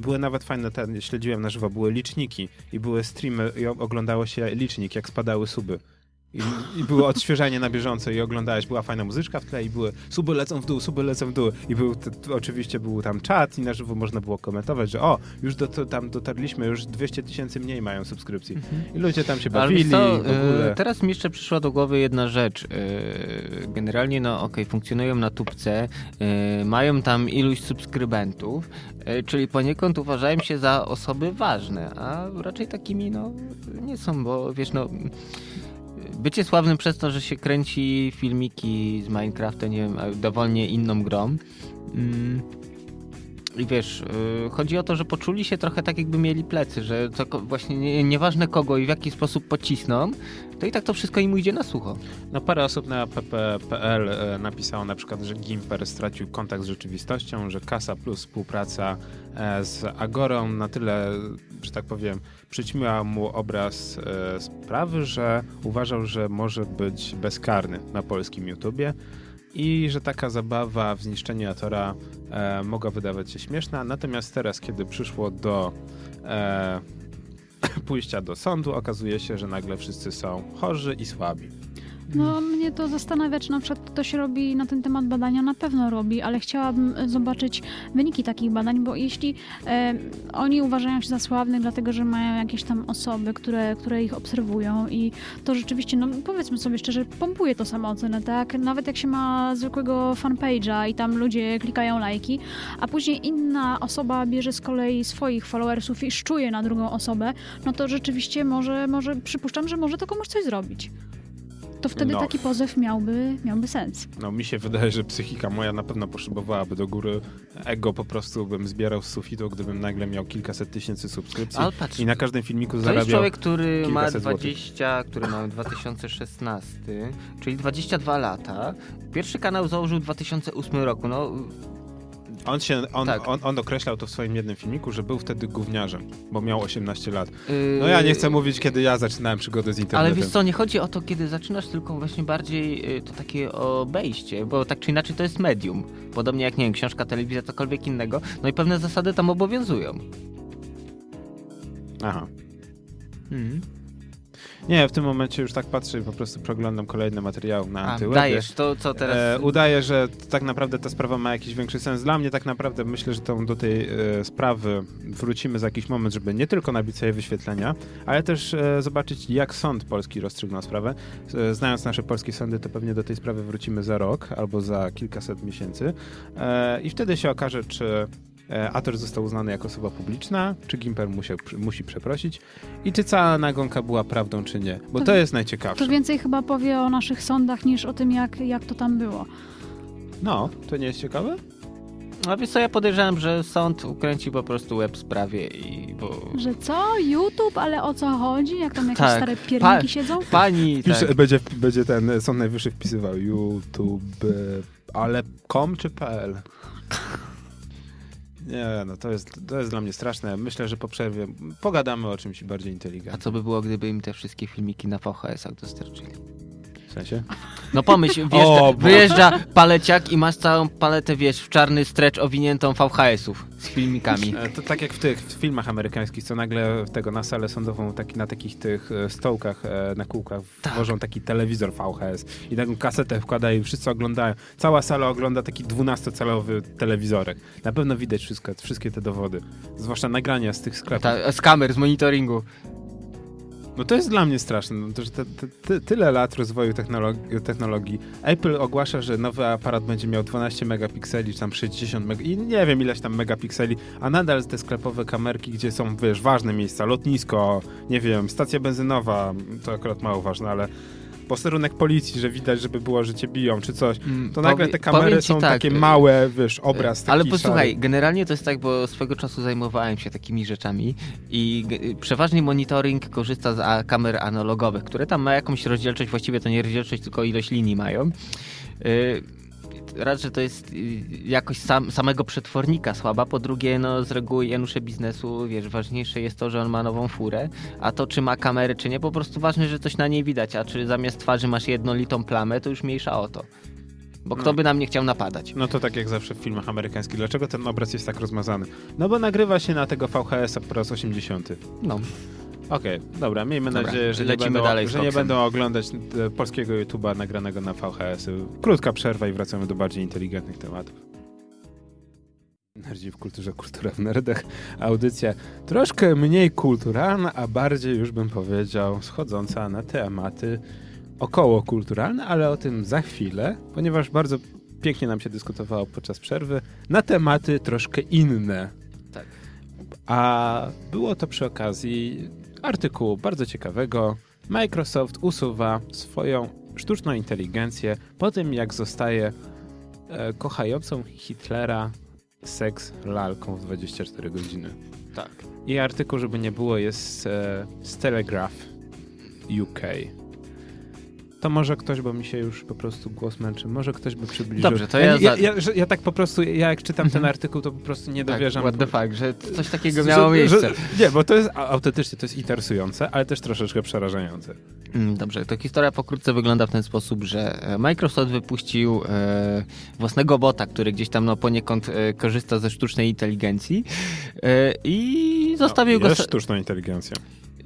A: Były nawet fajne, ten, śledziłem na żywo, były liczniki i były streamy i oglądało się licznik, jak spadały suby. I, I było odświeżanie na bieżąco i oglądałeś, była fajna muzyczka w tle i były suby lecą w dół, suby lecą w dół i był, oczywiście był tam czat i na żywo można było komentować, że o, już do, to, tam dotarliśmy, już 200 tysięcy mniej mają subskrypcji. I ludzie tam się bawili
C: e, teraz mi jeszcze przyszła do głowy jedna rzecz. E, Generalnie, no okej, funkcjonują na tubce, e, mają tam iluś subskrybentów, czyli poniekąd uważają się za osoby ważne, a raczej takimi, no, nie są, bo wiesz, no... Bycie sławnym przez to, że się kręci filmiki z Minecrafta, nie wiem, dowolnie inną grą. Mm, I wiesz, yy, chodzi o to, że poczuli się trochę tak, jakby mieli plecy, że to właśnie nie, nieważne kogo i w jaki sposób pocisną, to i tak to wszystko im ujdzie na sucho.
A: No parę osób na pp.pl e, napisało na przykład, że Gimper stracił kontakt z rzeczywistością, że Kasa plus współpraca e, z Agorą na tyle, że tak powiem, przyćmiła mu obraz e, sprawy, że uważał, że może być bezkarny na polskim YouTubie i że taka zabawa w zniszczeniu Atora e, mogła wydawać się śmieszna, natomiast teraz, kiedy przyszło do e, pójścia do sądu, okazuje się, że nagle wszyscy są chorzy i słabi.
B: No, mnie to zastanawia, czy na przykład ktoś robi na ten temat badania, na pewno robi, ale chciałabym e, zobaczyć wyniki takich badań, bo jeśli e, oni uważają się za sławnych, dlatego że mają jakieś tam osoby, które, które ich obserwują i to rzeczywiście, no powiedzmy sobie szczerze, pompuje to samoocenę, tak? Nawet jak się ma zwykłego fanpage'a i tam ludzie klikają lajki, a później inna osoba bierze z kolei swoich followersów i szczuje na drugą osobę, no to rzeczywiście może, może przypuszczam, że może to komuś coś zrobić. To wtedy
A: No.
B: taki pozew miałby, miałby sens.
A: No mi się wydaje, że psychika moja na pewno poszybowałaby do góry. Ego po prostu bym zbierał z sufitu, gdybym nagle miał kilkaset tysięcy subskrypcji
C: Ale patrz,
A: i na każdym filmiku
C: to jest
A: zarabiał...
C: człowiek, który ma
A: kilkaset złotych.
C: 20, który ma 2016, czyli 22 lata. Pierwszy kanał założył w 2008 roku. No,
A: On, się, on,
C: Tak.
A: on, on określał to w swoim jednym filmiku, że był wtedy gówniarzem, bo miał 18 lat.
C: yy,
A: No ja nie chcę mówić, kiedy ja zaczynałem przygodę z internetem.
C: Ale wiesz co, nie chodzi o to, kiedy zaczynasz, tylko właśnie bardziej y, to takie obejście, bo tak czy inaczej to jest medium. Podobnie jak, nie wiem, książka, telewizja, cokolwiek innego. No i pewne zasady tam obowiązują.
A: Aha.
C: Mhm.
A: Nie, w tym momencie już tak patrzę i po prostu przeglądam kolejne materiały na
C: A,
A: antywebie.
C: dajesz, to co teraz...
A: E, udaje, że tak naprawdę ta sprawa ma jakiś większy sens. Dla mnie tak naprawdę myślę, że tą, do tej e, sprawy wrócimy za jakiś moment, żeby nie tylko nabić sobie wyświetlenia, ale też e, zobaczyć, jak sąd polski rozstrzygnął sprawę. E, znając nasze polskie sądy, to pewnie do tej sprawy wrócimy za rok albo za kilkaset miesięcy e, i wtedy się okaże, czy e, Ator został uznany jako osoba publiczna, czy Gimper musiał, musi przeprosić i czy cała nagonka była prawdą, czy nie. Bo
B: To-
A: to jest najciekawsze.
B: To więcej chyba powie o naszych sądach niż o tym, jak, jak to tam było.
A: No, to nie jest ciekawe?
C: A wiesz co, ja podejrzewam, że sąd ukręci po prostu łeb sprawie i... Bo...
B: Że co? YouTube? Ale o co chodzi? Jak tam jakieś
C: Tak.
B: stare pierniki
C: Pa-
B: siedzą?
C: Pani,
A: Pisze,
C: tak.
A: będzie, będzie ten Sąd Najwyższy wpisywał YouTube, e, ale com czy pl? Nie, no to jest, to jest dla mnie straszne. Myślę, że po przerwie pogadamy o czymś bardziej
C: A
A: inteligentnym.
C: co by było, gdyby im te wszystkie filmiki na VHS-ach dostarczyli?
A: W sensie?
C: No pomyśl, wjeżdża,
A: O,
C: wyjeżdża paleciak i masz całą paletę, wiesz, w czarny stretch owiniętą VHS-ów z filmikami.
A: E, To tak jak w tych w filmach amerykańskich, co nagle tego na salę sądową taki, na takich tych e, stołkach, e, na kółkach
C: Tak.
A: włożą taki telewizor VHS i taką kasetę wkładają i wszyscy oglądają. Cała sala ogląda taki 12-calowy telewizorek. Na pewno widać wszystko, wszystkie te dowody. Zwłaszcza nagrania z tych sklepów.
C: Ta, z kamer, z monitoringu.
A: No to jest dla mnie straszne, no że te, te, te, tyle lat rozwoju technologii, technologii. Apple ogłasza, że nowy aparat będzie miał 12 megapikseli, czy tam 60 meg i nie wiem ileś tam megapikseli, a nadal te sklepowe kamerki, gdzie są, wiesz, ważne miejsca, lotnisko, nie wiem, stacja benzynowa, to akurat mało ważne, ale posterunek policji, że widać, żeby było, że cię biją, czy coś,
C: Mm,
A: to nagle
C: powie-
A: te kamery są
C: tak,
A: takie
C: y,
A: małe, wiesz, obraz taki
C: Ale posłuchaj,
A: szary.
C: generalnie to jest tak, bo swego czasu zajmowałem się takimi rzeczami i g- przeważnie monitoring korzysta z kamer analogowych, które tam ma jakąś rozdzielczość, właściwie to nie rozdzielczość, tylko ilość linii mają. Raz, że to jest y, jakość sam, samego przetwornika słaba, po drugie, no z reguły Janusze biznesu, wiesz, ważniejsze jest to, że on ma nową furę, a to czy ma kamery, czy nie, po prostu ważne, że coś na niej widać, a czy zamiast twarzy masz jednolitą plamę, to już mniejsza o to. Bo kto
A: No.
C: by nam nie chciał napadać?
A: No to tak jak zawsze w filmach amerykańskich. Dlaczego ten obraz jest tak rozmazany? No bo nagrywa się na tego VHS-a po raz 80.
C: No.
A: Okej, dobra, miejmy
C: Dobra,
A: nadzieję, że, nie będą,
C: dalej
A: że nie będą oglądać e, polskiego YouTube'a nagranego na VHS-y. Krótka przerwa i wracamy do bardziej inteligentnych tematów. Nerdzi w kulturze, kultura w nerdach. Audycja troszkę mniej kulturalna, a bardziej już bym powiedział schodząca na tematy około kulturalne, ale o tym za chwilę, ponieważ bardzo pięknie nam się dyskutowało podczas przerwy na tematy troszkę inne.
C: Tak.
A: A było to przy okazji artykułu bardzo ciekawego. Microsoft usuwa swoją sztuczną inteligencję po tym, jak zostaje e, kochającą Hitlera seks lalką w 24 godziny.
C: Tak.
A: I artykuł, żeby nie było, jest e, z Telegraph UK. To może ktoś, bo mi się już po prostu głos męczy, może ktoś by przybliżył.
C: Dobrze, to
A: ja,
C: ja
A: ja, ja, że ja tak po prostu, ja jak czytam ten
C: Mhm.
A: artykuł, to po prostu nie
C: Tak,
A: dowierzam.
C: what the fuck, że coś takiego
A: Że-
C: miało
A: że-
C: miejsce.
A: nie, bo to jest autentycznie, to jest interesujące, ale też troszeczkę przerażające.
C: Mm, Dobrze, to historia pokrótce wygląda w ten sposób, że e, Microsoft wypuścił e, własnego bota, który gdzieś tam no, poniekąd e, korzysta ze sztucznej inteligencji e, i zostawił
A: no,
C: go...
A: jest
C: sa-
A: sztuczną inteligencją.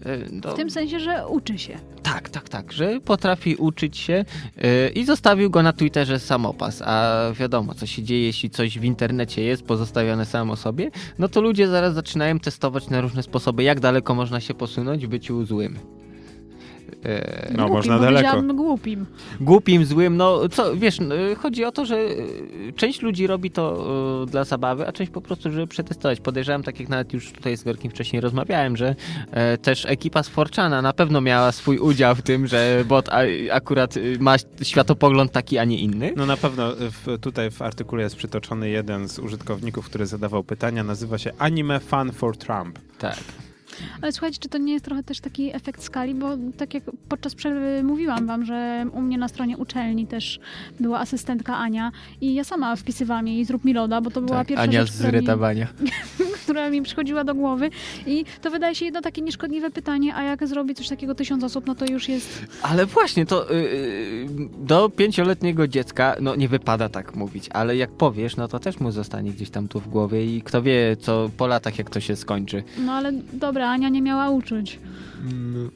C: E, no,
B: W tym sensie, że uczy się.
C: Tak, tak, tak, że potrafi uczyć się e, i zostawił go na Twitterze samopas, a wiadomo, co się dzieje, jeśli coś w internecie jest pozostawione samo sobie, no to ludzie zaraz zaczynają testować na różne sposoby, jak daleko można się posunąć w byciu złym. E,
A: No,
B: głupim,
A: można daleko.
B: głupim.
C: głupim, złym, no co, wiesz, no, chodzi o to, że y, część ludzi robi to y, dla zabawy, a część po prostu, żeby przetestować. Podejrzewam, tak jak nawet już tutaj z Gorkim wcześniej rozmawiałem, że e, też ekipa z Forczana na pewno miała swój udział w tym, że bot a, akurat ma światopogląd taki, a nie inny.
A: No na pewno w, tutaj w artykule jest przytoczony jeden z użytkowników, który zadawał pytania, nazywa się Anime Fan for Trump.
C: Tak.
B: Ale słuchajcie, czy to nie jest trochę też taki efekt skali, bo tak jak podczas przerwy mówiłam wam, że u mnie na stronie uczelni też była asystentka Ania i ja sama wpisywałam jej zrób mi loda, bo to była
C: tak.
B: pierwsza
C: Ania
B: rzecz,
C: z
B: która mi,
C: rytowania.
B: która mi przychodziła do głowy i to wydaje się jedno takie nieszkodliwe pytanie, a jak zrobi coś takiego tysiąc osób, no to już jest...
C: Ale właśnie, to y, y, do pięcioletniego dziecka, no nie wypada tak mówić, ale jak powiesz, no to też mu zostanie gdzieś tam tu w głowie i kto wie, co po latach, jak to się skończy.
B: No ale dobra, Ania nie miała uczuć.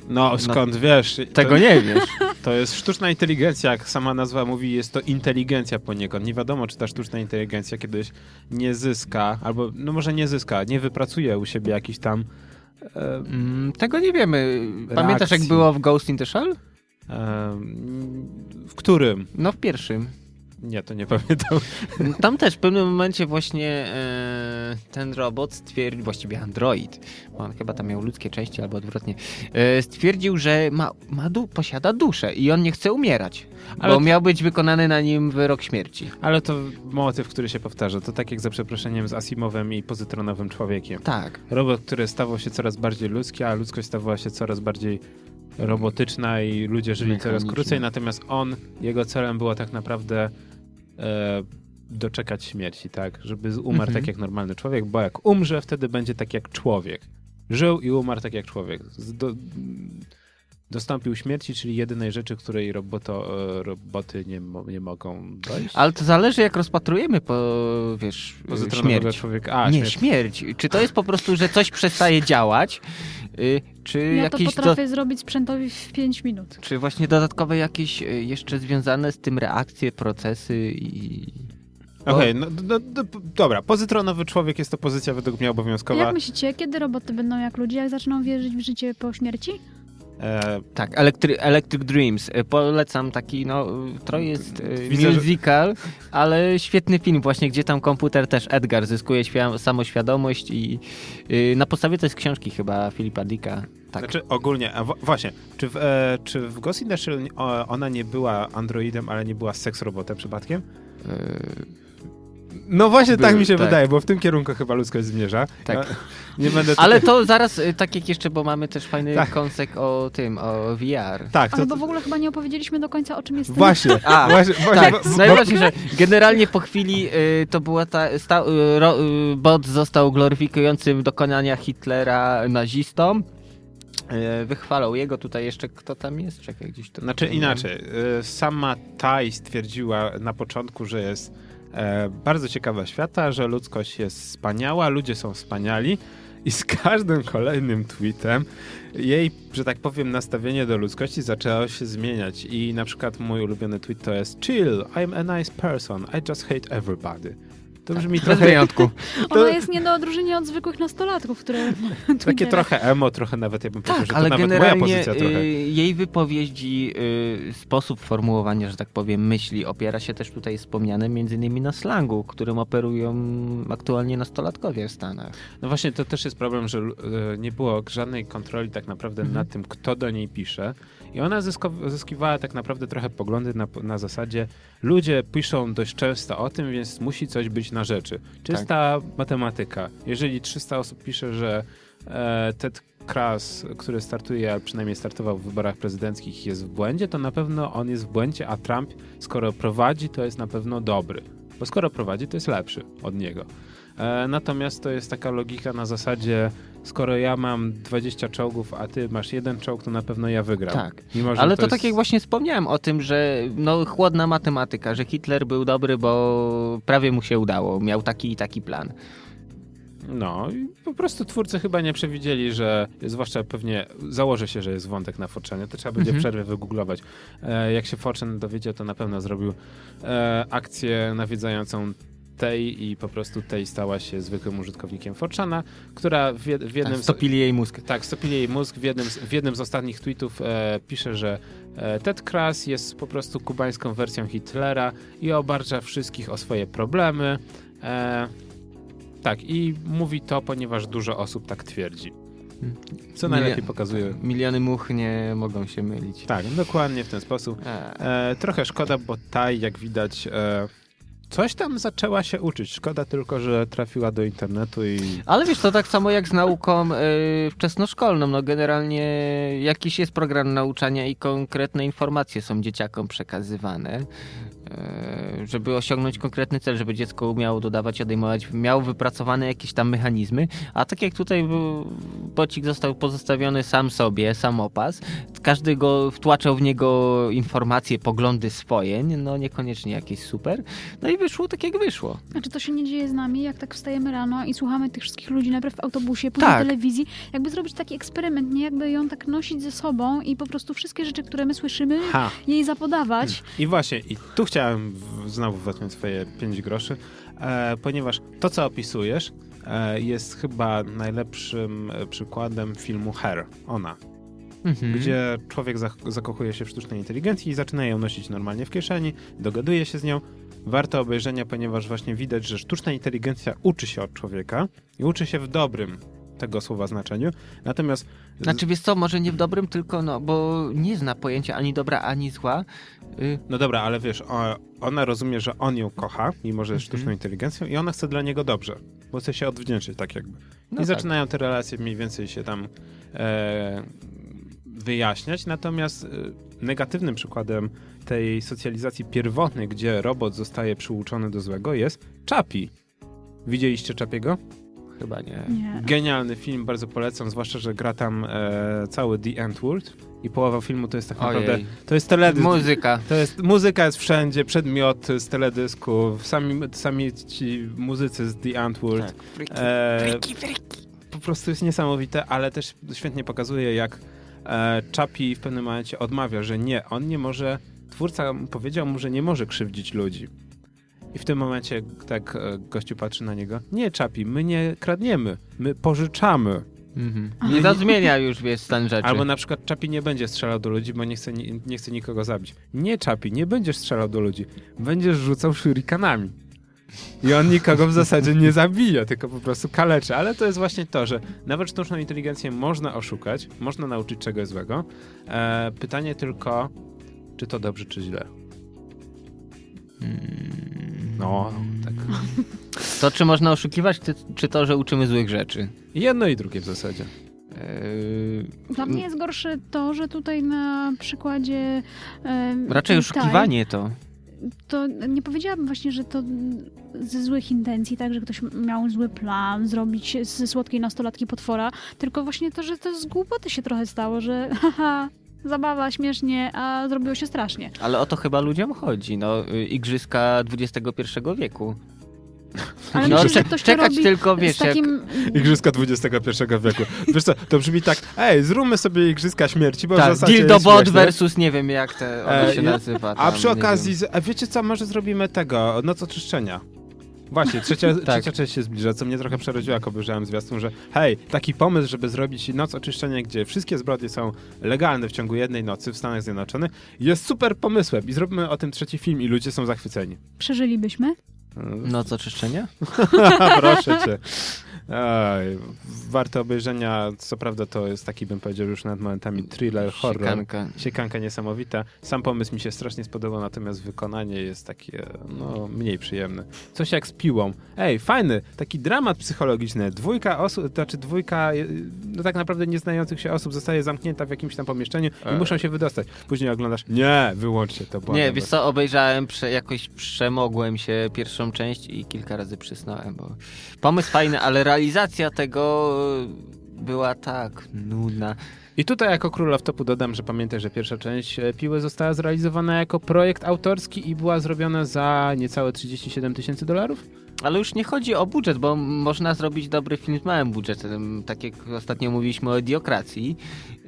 A: No skąd wiesz?
C: Tego
A: to,
C: nie wiesz.
A: To jest sztuczna inteligencja, jak sama nazwa mówi, jest to inteligencja poniekąd. Nie wiadomo, czy ta sztuczna inteligencja kiedyś nie zyska, albo no może nie zyska, nie wypracuje u siebie jakiś tam e,
C: Mm, tego nie wiemy. Pamiętasz, jak
A: Reakcji.
C: było w Ghost in the Shell?
A: em, w którym?
C: No w pierwszym.
A: Nie, to nie pamiętam.
C: Tam też w pewnym momencie właśnie e, ten robot stwierdził, właściwie android, bo on chyba tam miał ludzkie części albo odwrotnie, e, stwierdził, że ma, ma du, posiada duszę i on nie chce umierać,
A: Ale
C: bo
A: to-
C: miał być wykonany na nim wyrok śmierci.
A: Ale to motyw, który się powtarza. To tak jak za przeproszeniem z Asimowem i pozytronowym człowiekiem.
C: Tak.
A: Robot, który stawał się coraz bardziej ludzki, a ludzkość stawała się coraz bardziej robotyczna i ludzie żyli coraz krócej, natomiast on, jego celem było tak naprawdę doczekać śmierci, tak? Żeby umarł
C: Mhm.
A: tak jak normalny człowiek, bo jak umrze, wtedy będzie tak jak człowiek. Żył i umarł tak jak człowiek. Do, dostąpił śmierci, czyli jedynej rzeczy, której roboto, e, roboty nie, nie mogą dojść.
C: Ale to zależy, jak rozpatrujemy, po, wiesz,
A: Pozytronowego
C: śmierć.
A: człowieka. A,
C: nie,
A: śmierć.
C: śmierć. Czy to jest po prostu, że coś przestaje działać, y, czy
B: Ja to
C: jakieś... do-
B: potrafię zrobić sprzętowi w 5 minut.
C: Czy właśnie dodatkowe jakieś y, jeszcze związane z tym reakcje, procesy i...
A: Okej, no, no, no, p- dobra. Pozytronowy człowiek jest to pozycja według mnie obowiązkowa.
B: Jak myślicie, kiedy roboty będą jak ludzie, jak zaczną wierzyć w życie po śmierci?
A: E,
C: Tak, Electric, Electric Dreams. E, Polecam taki, no, to jest e,
A: Widzę, że-
C: musical, ale świetny film właśnie, gdzie tam komputer też Edgar zyskuje świa- samoświadomość i y, na podstawie to jest książki chyba Filipa Dicka. Tak.
A: Znaczy ogólnie, a właśnie, czy w, e, czy w Ghost in the Shell ona nie była androidem, ale nie była seks robotem przypadkiem?
C: Y,
A: No właśnie tak
C: Był,
A: mi się
C: tak.
A: wydaje, bo w tym kierunku chyba ludzkość zmierza.
C: Tak.
A: Ja nie będę
C: ale to zaraz, y, tak jak jeszcze, bo mamy też fajny
A: Tak.
C: konsek o tym, o VR.
A: Tak, to,
B: Ale bo w ogóle chyba nie opowiedzieliśmy do końca, o czym jest ten
A: właśnie,
C: A,
A: właśnie, właśnie
C: Tak,
A: bo,
C: najważniejsze. Generalnie po chwili y, to była ta. Sta, y, ro, y, bot został gloryfikującym dokonania Hitlera nazistom. Y, wychwalał jego tutaj jeszcze kto tam jest? Czekaj, gdzieś to.
A: Znaczy
C: tutaj
A: inaczej, y, sama Tai stwierdziła na początku, że jest bardzo ciekawa świata, że ludzkość jest wspaniała, ludzie są wspaniali i z każdym kolejnym tweetem jej, że tak powiem, nastawienie do ludzkości zaczęło się zmieniać i na przykład mój ulubiony tweet to jest chill, I'm a nice person, I just hate everybody. To brzmi
C: Bez
A: trochę
C: wyjątku.
B: Ona jest nie do odróżnienia od zwykłych nastolatków, które...
A: takie trochę emo, trochę nawet ja bym powiedział,
C: Tak,
A: że to
C: ale
A: nawet moja
C: generalnie
A: pozycja trochę.
C: y, jej wypowiedzi, y, sposób formułowania, że tak powiem, myśli opiera się też tutaj wspomniane między innymi na slangu, którym operują aktualnie nastolatkowie w Stanach.
A: No właśnie, to też jest problem, że e, nie było żadnej kontroli tak naprawdę
C: Mhm.
A: nad tym, kto do niej pisze. I ona zyskiwała tak naprawdę trochę poglądy na, na zasadzie ludzie piszą dość często o tym, więc musi coś być na rzeczy. Czysta matematyka. Jeżeli 300 osób pisze, że e, Ted Kras, który startuje, a przynajmniej startował w wyborach prezydenckich, jest w błędzie, to na pewno on jest w błędzie, a Trump, skoro prowadzi, to jest na pewno dobry. Bo skoro prowadzi, to jest lepszy od niego. E, natomiast to jest taka logika na zasadzie, skoro ja mam 20 czołgów, a ty masz jeden czołg, to na pewno ja wygram.
C: Tak.
A: Mimo,
C: Ale to,
A: jest...
C: tak jak właśnie wspomniałem o tym, że no chłodna matematyka, że Hitler był dobry, bo prawie mu się udało. Miał taki i taki plan.
A: No i po prostu twórcy chyba nie przewidzieli, że zwłaszcza pewnie założę się, że jest wątek na Forczanie, to trzeba będzie
C: Mhm.
A: w przerwie wygooglować. E, jak się Forczan dowiedział, to na pewno zrobił e, akcję nawiedzającą tej i po prostu tej stała się zwykłym użytkownikiem Forczana, która w, jed, w jednym
C: Tak, stopili jej mózg.
A: Tak, stopili jej mózg. W jednym z, w jednym z ostatnich tweetów e, pisze, że e, Ted Kras jest po prostu kubańską wersją Hitlera i obarcza wszystkich o swoje problemy. E, tak, i mówi to, ponieważ dużo osób tak twierdzi. Co najlepiej pokazuje.
C: Miliony much nie mogą się mylić.
A: Tak, dokładnie w ten sposób.
C: E,
A: E, trochę szkoda, bo taj, jak widać, e, coś tam zaczęła się uczyć. Szkoda tylko, że trafiła do internetu i
C: Ale wiesz, to tak samo jak z nauką y, wczesnoszkolną. No generalnie jakiś jest program nauczania i konkretne informacje są dzieciakom przekazywane, żeby osiągnąć konkretny cel, żeby dziecko umiało dodawać, odejmować, miało wypracowane jakieś tam mechanizmy. A tak jak tutaj był, bocik został pozostawiony sam sobie, samopas, każdy go wtłaczał w niego informacje, poglądy swoje, no niekoniecznie jakieś super. No i wyszło tak jak wyszło.
B: Znaczy to się nie dzieje z nami, jak tak wstajemy rano i słuchamy tych wszystkich ludzi najpierw w autobusie, później
C: Tak.
B: w telewizji. Jakby zrobić taki eksperyment, nie? Jakby ją tak nosić ze sobą i po prostu wszystkie rzeczy, które my słyszymy,
A: ha!
B: jej zapodawać.
A: I właśnie, i tu chciałem w, znowu wetknąć swoje 5 groszy, e, ponieważ to, co opisujesz, e, jest chyba najlepszym e, przykładem filmu Her, ona,
C: Mhm.
A: gdzie człowiek zak- zakochuje się w sztucznej inteligencji i zaczyna ją nosić normalnie w kieszeni, dogaduje się z nią. Warto obejrzenia, ponieważ właśnie widać, że sztuczna inteligencja uczy się od człowieka i uczy się w dobrym tego słowa znaczeniu. Natomiast z-
C: Znaczy wiesz co, może nie w dobrym, tylko no, bo nie zna pojęcia ani dobra, ani zła. Y,
A: No dobra, ale wiesz, ona rozumie, że on ją kocha, mimo że jest
C: Mhm.
A: sztuczną inteligencją i ona chce dla niego dobrze, bo chce się odwdzięczyć tak jakby.
C: No
A: I
C: tak.
A: zaczynają te relacje mniej więcej się tam e, wyjaśniać, natomiast e, negatywnym przykładem tej socjalizacji pierwotnej, gdzie robot zostaje przyuczony do złego jest Chapi. Widzieliście Chapiego?
C: Chyba nie.
B: Nie.
A: Genialny film, bardzo polecam, zwłaszcza, że gra tam e, cały The Antwoord i połowa filmu to jest tak naprawdę,
C: Ojej.
A: to jest teledysk.
C: Muzyka.
A: To jest, muzyka jest wszędzie, przedmioty z teledysków, sami, sami ci muzycy z The Antwoord.
C: Tak. Friki,
A: E,
C: friki, friki.
A: po prostu jest niesamowite, ale też świetnie pokazuje, jak e, Chapi w pewnym momencie odmawia, że nie, on nie może, twórca powiedział mu, że nie może krzywdzić ludzi. I w tym momencie tak e, gościu patrzy na niego, nie Chapi, my nie kradniemy, my pożyczamy.
C: Mhm. Nie to zmienia już, wiesz, stan rzeczy.
A: Albo na przykład Czapi nie będzie strzelał do ludzi, bo nie chce, nie, nie chce nikogo zabić. Nie, Czapi, nie będziesz strzelał do ludzi. Będziesz rzucał shurikanami. I on nikogo w zasadzie nie zabija, tylko po prostu kaleczy. Ale to jest właśnie to, że nawet sztuczną inteligencję można oszukać, można nauczyć czegoś złego. E, pytanie tylko, czy to dobrze, czy źle. No, tak.
C: To, czy można oszukiwać, czy, to, że uczymy złych rzeczy?
A: Jedno i drugie w zasadzie.
C: Eee,
B: Dla mnie jest gorsze to, że tutaj na przykładzie. em,
C: raczej oszukiwanie to.
B: To nie powiedziałabym właśnie, że to ze złych intencji, tak, że ktoś miał zły plan zrobić ze słodkiej nastolatki potwora, tylko właśnie to, że to z głupoty się trochę stało, że haha, zabawa, śmiesznie, a zrobiło się strasznie.
C: Ale o to chyba ludziom chodzi. No, y, igrzyska XXI wieku.
B: Ale
C: no,
B: myślę, że ktoś to
C: czekać
B: robi
C: tylko, wiesz,
B: takim...
A: Igrzyska XXI wieku. Wiesz co, to brzmi tak, ej, zróbmy sobie Igrzyska Śmierci, bo w
C: Tak,
A: zasadzie jest
C: Dildobot versus nie wiem jak te ono
A: E,
C: się
A: i-
C: nazywa.
A: A
C: tam,
A: przy
C: nie
A: okazji, z- a wiecie co, może zrobimy tego, noc oczyszczenia. Właśnie, trzecia,
C: Tak.
A: trzecia część się zbliża, co mnie trochę przerodziło, jak obejrzałem zwiastun, że hej, taki pomysł, żeby zrobić noc oczyszczenia, gdzie wszystkie zbrodnie są legalne w ciągu jednej nocy w Stanach Zjednoczonych, jest super pomysłem i zróbmy o tym trzeci film i ludzie są zachwyceni.
B: Przeżylibyśmy?
C: Noc oczyszczenia?
A: Proszę cię. Ej, warte obejrzenia, co prawda to jest taki, bym powiedział, już nad momentami thriller, horror.
C: Siekanka.
A: Siekanka niesamowita. Sam pomysł mi się strasznie spodobał, natomiast wykonanie jest takie, no, mniej przyjemne. Coś jak z piłą. Ej, fajny, taki dramat psychologiczny. Dwójka osób, to znaczy dwójka, no tak naprawdę nieznających się osób zostaje zamknięta w jakimś tam pomieszczeniu i
C: E.
A: muszą się wydostać. Później oglądasz, nie, wyłączcie to, błagam
C: Nie, wiesz co, obejrzałem, prze, jakoś przemogłem się pierwszą część i kilka razy przysnąłem, bo pomysł fajny, ale realizacja tego była tak nudna.
A: I tutaj jako król topu dodam, że pamiętaj, że pierwsza część e, Piły została zrealizowana jako projekt autorski i była zrobiona za niecałe 37 tysięcy dolarów?
C: Ale już nie chodzi o budżet, bo można zrobić dobry film z małym budżetem, tak jak ostatnio mówiliśmy o idiokracji,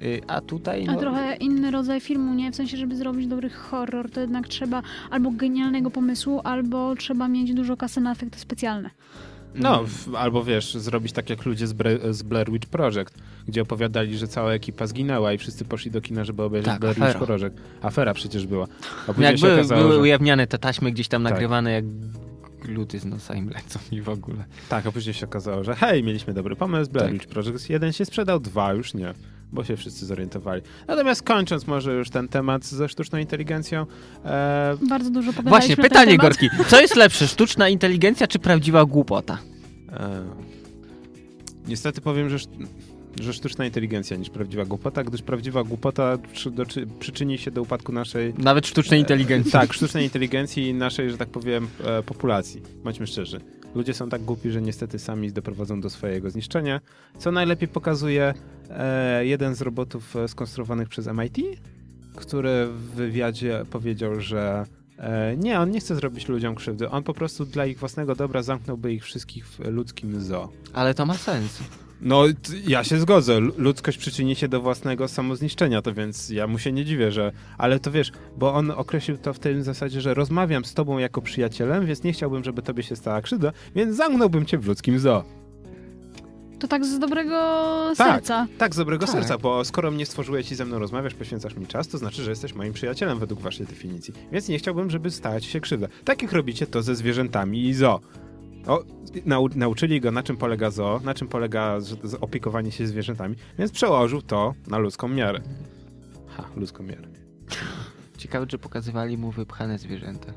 C: y, a tutaj...
B: A
C: No,
B: trochę inny rodzaj filmu, nie? W sensie, żeby zrobić dobry horror, to jednak trzeba albo genialnego pomysłu, albo trzeba mieć dużo kasy na efekty specjalne.
A: No,
C: Mm.
A: w, albo wiesz, zrobić tak jak ludzie z, Bre, z Blair Witch Project, gdzie opowiadali, że cała ekipa zginęła i wszyscy poszli do kina, żeby obejrzeć
C: Tak,
A: Blair
C: afera.
A: Witch Project. Afera przecież była. A
C: Jak były,
A: okazało,
C: były
A: że...
C: ujawniane te taśmy gdzieś tam
A: Tak.
C: nagrywane, jak gluty z nosa im lecą i w ogóle.
A: Tak, a później się okazało, że hej, mieliśmy dobry pomysł, Blair
C: Tak.
A: Witch Project jeden się sprzedał, dwa już nie, bo się wszyscy zorientowali. Natomiast kończąc może już ten temat ze sztuczną inteligencją, e,
B: Bardzo dużo pogadaliśmy
C: Właśnie, pytanie
B: temat.
C: Gorki. Co jest lepsze, sztuczna inteligencja czy prawdziwa głupota?
A: E, niestety powiem, że, że sztuczna inteligencja niż prawdziwa głupota, gdyż prawdziwa głupota przy, do, czy, przyczyni się do upadku naszej.
C: Nawet sztucznej inteligencji.
A: Tak, sztucznej inteligencji i naszej, że tak powiem, e, populacji. Bądźmy szczerzy. Ludzie są tak głupi, że niestety sami doprowadzą do swojego zniszczenia, co najlepiej pokazuje e, jeden z robotów e, skonstruowanych przez MIT, który w wywiadzie powiedział, że e, nie, on nie chce zrobić ludziom krzywdy. On po prostu dla ich własnego dobra zamknąłby ich wszystkich w ludzkim zoo.
C: Ale to ma sens.
A: No, ja się zgodzę. Ludzkość przyczyni się do własnego samozniszczenia, to więc ja mu się nie dziwię, że. Ale to wiesz, bo on określił to w tej zasadzie, że rozmawiam z tobą jako przyjacielem, więc nie chciałbym, żeby tobie się stała krzywda, więc zamknąłbym cię w ludzkim zoo.
B: To tak z dobrego
A: Tak.
B: serca.
A: Tak, z dobrego
C: Tak.
A: serca, bo skoro mnie stworzyłeś i ze mną rozmawiasz, poświęcasz mi czas, to znaczy, że jesteś moim przyjacielem według waszej definicji. Więc nie chciałbym, żeby stała ci się krzywda. Tak jak robicie to ze zwierzętami i zoo. O, nau, nauczyli go, na czym polega zoo, na czym polega opiekowanie się zwierzętami, więc przełożył to na ludzką miarę. Ha, ludzką miarę.
C: Ciekawe, czy pokazywali mu wypchane zwierzęta.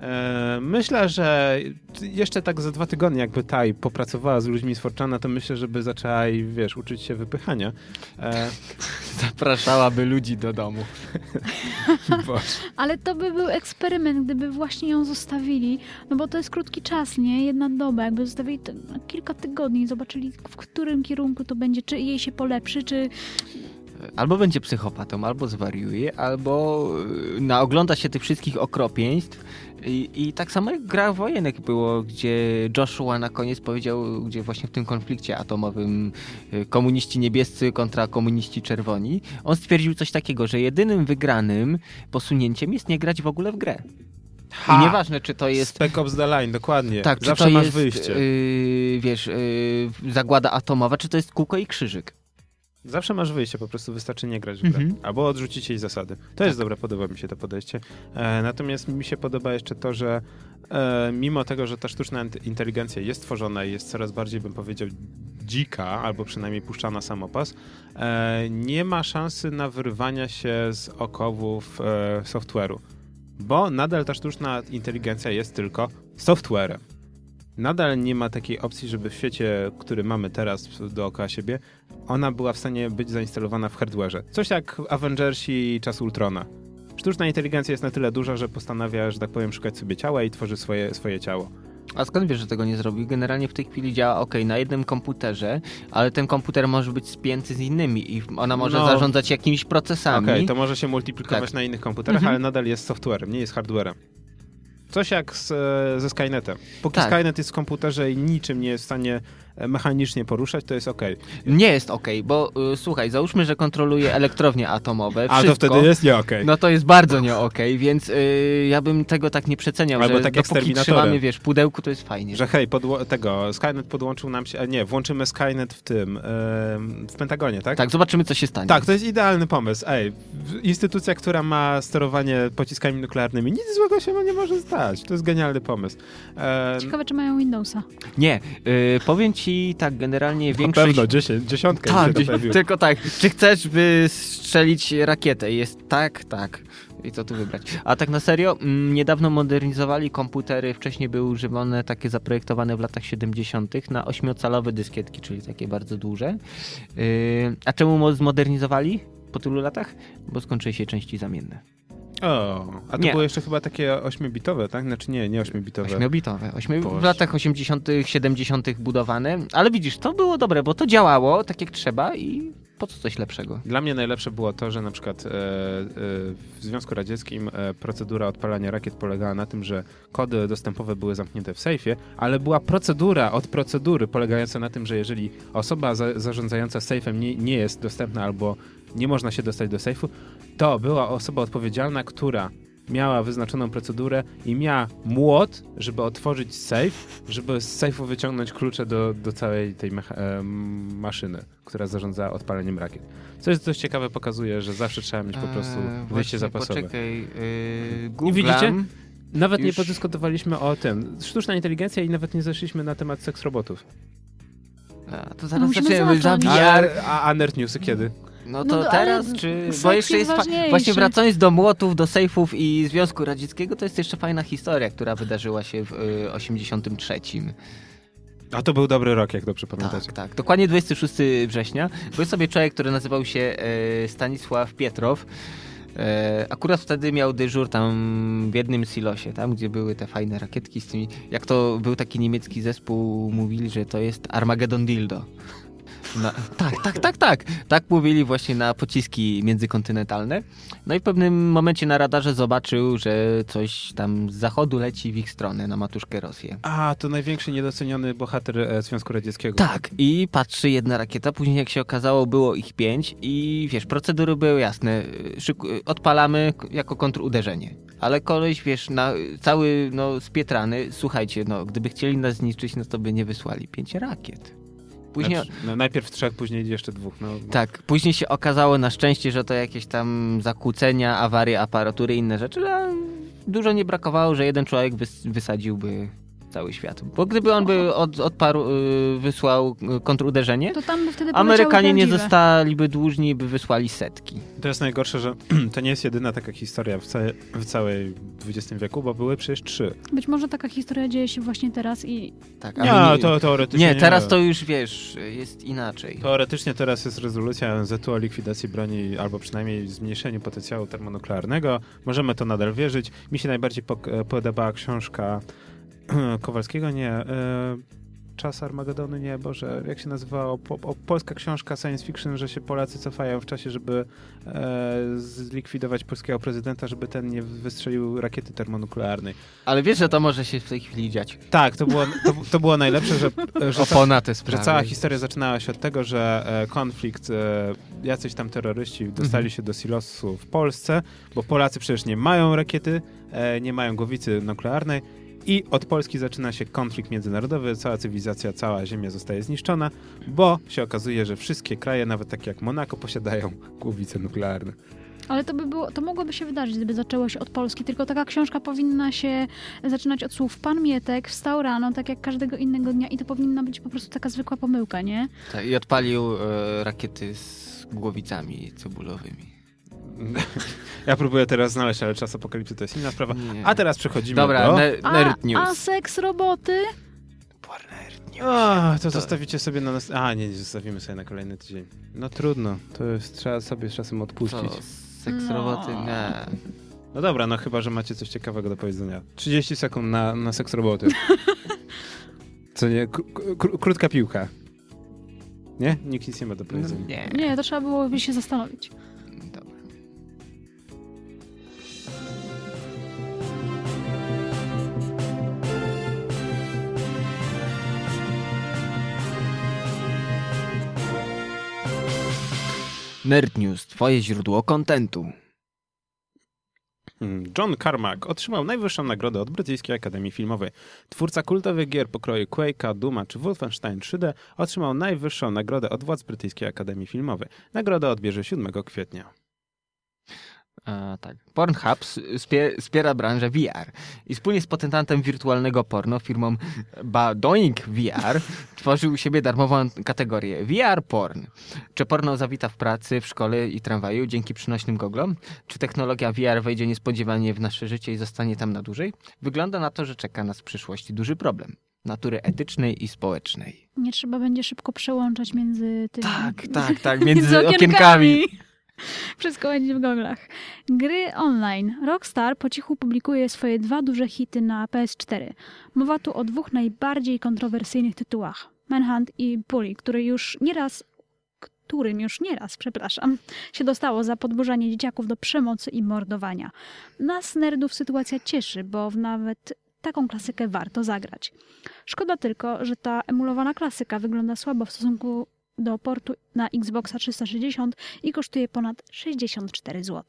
A: E, myślę, że jeszcze tak za dwa tygodnie, jakby Taj popracowała z ludźmi z Forczana, to myślę, żeby zaczęła, i, wiesz, uczyć się wypychania. E,
C: Zapraszałaby ludzi do domu.
B: Ale to by był eksperyment, gdyby właśnie ją zostawili, no bo to jest krótki czas, nie? Jedna doba, jakby zostawili to na kilka tygodni i zobaczyli, w którym kierunku to będzie, czy jej się polepszy, czy...
C: Albo będzie psychopatą, albo zwariuje, albo y, naogląda się tych wszystkich okropieństw. I, I tak samo jak gra wojenek było, gdzie Joshua na koniec powiedział, gdzie właśnie w tym konflikcie atomowym y, komuniści niebiescy kontra komuniści czerwoni, on stwierdził coś takiego, że jedynym wygranym posunięciem jest nie grać w ogóle w grę.
A: Ha!
C: I nieważne, czy to jest
A: Spec Ops The Line, dokładnie.
C: Tak, czy
A: Zawsze
C: to
A: masz
C: jest,
A: wyjście.
C: Yy, wiesz, yy, zagłada atomowa, czy to jest kółko i krzyżyk.
A: Zawsze masz wyjście, po prostu wystarczy nie grać w grę.
C: Mhm.
A: Albo odrzucić jej zasady. To jest dobre, podoba mi się to podejście. E, natomiast mi się podoba jeszcze to, że e, mimo tego, że ta sztuczna int- inteligencja jest tworzona i jest coraz bardziej, bym powiedział, dzika, albo przynajmniej puszczana samopas, e, nie ma szansy na wyrwania się z okowów e, software'u. Bo nadal ta sztuczna inteligencja jest tylko softwarem. Nadal nie ma takiej opcji, żeby w świecie, który mamy teraz dookoła siebie, ona była w stanie być zainstalowana w hardwareze. Coś jak Avengersi i Czas Ultrona. Sztuczna inteligencja jest na tyle duża, że postanawia, że tak powiem, szukać sobie ciała i tworzy swoje, swoje ciało.
C: A skąd wiesz, że tego nie zrobił? Generalnie w tej chwili działa ok na jednym komputerze, ale ten komputer może być spięty z innymi i ona może
A: No.
C: zarządzać jakimiś procesami.
A: Okej, to może się multiplikować
C: Tak.
A: na innych komputerach,
C: Mhm.
A: ale nadal jest softwarem, nie jest hardwarem. Coś jak z, e, ze Skynetem. Póki
C: Tak.
A: Skynet jest w komputerze i niczym nie jest w stanie mechanicznie poruszać, to jest ok.
C: Nie jest ok, bo y, słuchaj, załóżmy, że kontroluje elektrownie atomowe,
A: A to
C: wszystko,
A: wtedy jest nie ok.
C: No to jest bardzo nie okej, więc y, ja bym tego tak nie przeceniał,
A: Albo
C: że
A: tak
C: dopóki trzymamy, wiesz, pudełku, to jest fajnie.
A: Że hej, podło- tego, Skynet podłączył nam się, a nie, włączymy Skynet w tym, em, w Pentagonie, tak?
C: Tak, zobaczymy, co się stanie.
A: Tak, to jest idealny pomysł. Ej, instytucja, która ma sterowanie pociskami nuklearnymi, nic złego się nie może stać. To jest genialny pomysł. E,
B: Ciekawe, czy mają Windowsa.
C: Nie, y, powiem ci tak generalnie
A: na
C: większość...
A: pewno, dziesięć, dziesiątka
C: Tak, tylko tak. Czy chcesz wystrzelić rakietę? Jest tak, tak. I co tu wybrać? A tak na serio, mm, niedawno modernizowali komputery, wcześniej były używane takie zaprojektowane w latach 70. na ośmiocalowe dyskietki, czyli takie bardzo duże. Yy, a czemu mo- zmodernizowali po tylu latach? Bo skończyły się części zamienne.
A: O, a to
C: Nie.
A: były jeszcze chyba takie ośmiobitowe, tak? Znaczy nie, nie ośmiobitowe.
C: Ośmiobitowe. Ośmi... W
A: Boże.
C: latach 80., 70. budowane. Ale widzisz, to było dobre, bo to działało tak jak trzeba i po co coś lepszego?
A: Dla mnie najlepsze było to, że na przykład e, e, w Związku Radzieckim e, procedura odpalania rakiet polegała na tym, że kody dostępowe były zamknięte w sejfie, ale była procedura od procedury polegająca na tym, że jeżeli osoba za, zarządzająca sejfem nie, nie jest dostępna albo nie można się dostać do sejfu, to była osoba odpowiedzialna, która miała wyznaczoną procedurę i miała młot, żeby otworzyć sejf, żeby z sejfu wyciągnąć klucze do, do całej tej mecha- em, maszyny, która zarządza odpaleniem rakiet. Co jest dość ciekawe, pokazuje, że zawsze trzeba mieć po prostu
C: Eee,
A: wyjście zapasowe.
C: Poczekaj, yy,
A: I
C: Googlam.
A: widzicie? Nawet nie
C: Już-
A: podyskutowaliśmy o tym. Sztuczna inteligencja i nawet nie zeszliśmy na temat seks robotów.
C: A, to
B: No
C: zaraz
B: musimy
C: zaczniemy.
A: A,
C: VR.
A: a, a nerd newsy kiedy?
C: No
B: No
C: to
B: to-
C: teraz, czy... Bo jeszcze
B: jest
C: jest... Fa...
B: ważniejszy.
C: Właśnie wracając do młotów, do sejfów i Związku Radzieckiego, to jest jeszcze fajna historia, która wydarzyła się w y, 83.
A: A to był dobry rok, jak dobrze pamiętacie.
C: Tak, tak. Dokładnie 26 września. Był sobie człowiek, który nazywał się e, Stanisław Pietrow. E, akurat wtedy miał dyżur tam w jednym silosie, tam gdzie były te fajne rakietki z tymi. Jak to był taki niemiecki zespół, mówili, że to jest Armageddon Dildo. Na, tak, tak, tak, tak. Tak mówili właśnie na pociski międzykontynentalne. No i w pewnym momencie na radarze zobaczył, że coś tam z zachodu leci w ich stronę, na matuszkę Rosję.
A: A, to największy niedoceniony bohater e, Związku Radzieckiego.
C: Tak, i patrzy jedna rakieta, później jak się okazało było ich pięć i wiesz, procedury były jasne, Szyk- odpalamy jako kontruderzenie. Ale koleś, wiesz, na, cały no, spietrany, słuchajcie, no, gdyby chcieli nas zniszczyć, no to by nie wysłali pięć rakiet. Później,
A: no, najpierw trzech, później jeszcze dwóch. No,
C: tak, później się okazało na szczęście, że to jakieś tam zakłócenia, awarie aparatury i inne rzeczy, ale dużo nie brakowało, że jeden człowiek wys- wysadziłby cały świat. Bo gdyby on by od, odparł, y, wysłał y, kontruderzenie,
B: To tam by wtedy
C: Amerykanie nie zostaliby dłużni, by wysłali setki.
A: To jest najgorsze, że to nie jest jedyna taka historia w, całe, w całej XX wieku, bo były przecież trzy.
B: Być może taka historia dzieje się właśnie teraz i
C: Tak,
A: Nie,
C: ale
A: to teoretycznie
C: nie, teraz to już wiesz, jest inaczej.
A: Teoretycznie teraz jest rezolucja ONZ-u o likwidacji broni, albo przynajmniej zmniejszeniu potencjału termonuklearnego. Możemy to nadal wierzyć. Mi się najbardziej pok- podobała książka Kowalskiego, nie. E, Czas Armagedonu, nie, Boże, jak się nazywało? Po, polska książka science fiction, że się Polacy cofają w czasie, żeby e, zlikwidować polskiego prezydenta, żeby ten nie wystrzelił rakiety termonuklearnej.
C: Ale wiesz, że to może się w tej chwili dziać.
A: Tak, to było, to, to było najlepsze, że, że
C: Opona te
A: że cała historia zaczynała się od tego, że e, konflikt, e, jacyś tam terroryści dostali
C: Mhm.
A: się do silosu w Polsce, bo Polacy przecież nie mają rakiety, e, nie mają głowicy nuklearnej i od Polski zaczyna się konflikt międzynarodowy, cała cywilizacja, cała Ziemia zostaje zniszczona, bo się okazuje, że wszystkie kraje, nawet takie jak Monako, posiadają głowice nuklearne.
B: Ale to by było, to mogłoby się wydarzyć, gdyby zaczęło się od Polski, tylko taka książka powinna się zaczynać od słów Pan Mietek wstał rano, tak jak każdego innego dnia i to powinna być po prostu taka zwykła pomyłka, nie?
C: Tak, I odpalił e, rakiety z głowicami cebulowymi.
A: Ja próbuję teraz znaleźć, ale czas apokalipsy to jest inna sprawa.
C: Nie.
A: A teraz przechodzimy
C: Dobra,
A: do...
C: ne
B: A,
C: nerd
B: a
C: news.
B: seks roboty?
C: Nerd news.
A: O, to zostawicie sobie na nas... A, nie, nie, zostawimy sobie na kolejny tydzień. No trudno, to jest, trzeba sobie czasem odpuścić.
C: Co? Seks
B: No.
C: roboty? Nie.
A: No dobra, no chyba, że macie coś ciekawego do powiedzenia. 30 sekund na, na seks roboty. Co nie? K- k- krótka piłka. Nie? Nikt nic nie ma do powiedzenia.
C: Nie.
B: Nie, to trzeba byłoby się zastanowić.
C: Nerd News, twoje źródło kontentu.
A: Mm, John Carmack otrzymał najwyższą nagrodę od Brytyjskiej Akademii Filmowej. Twórca kultowych gier pokroju Quake'a, Duma czy Wolfenstein 3D otrzymał najwyższą nagrodę od władz Brytyjskiej Akademii Filmowej. Nagrodę odbierze 7 kwietnia.
C: A, tak. Pornhub wspiera branżę VR i wspólnie z patentantem wirtualnego porno, firmą Badoing VR, tworzył u siebie darmową kategorię VR Porn. Czy porno zawita w pracy, w szkole i tramwaju dzięki przynośnym goglom? Czy technologia VR wejdzie niespodziewanie w nasze życie i zostanie tam na dłużej? Wygląda na to, że czeka nas w przyszłości duży problem natury etycznej i społecznej.
B: Nie trzeba będzie szybko przełączać między tymi...
C: Tak, tak, tak, między okienkami.
B: Wszystko będzie w goglach. Gry online. Rockstar po cichu publikuje swoje dwa duże hity na PS4. Mowa tu o dwóch najbardziej kontrowersyjnych tytułach. Manhunt i Bully, który już nieraz którym już nieraz, przepraszam, się dostało za podburzanie dzieciaków do przemocy i mordowania. Nas nerdów sytuacja cieszy, bo nawet taką klasykę warto zagrać. Szkoda tylko, że ta emulowana klasyka wygląda słabo w stosunku do portu na Xboxa 360 i kosztuje ponad 64 zł.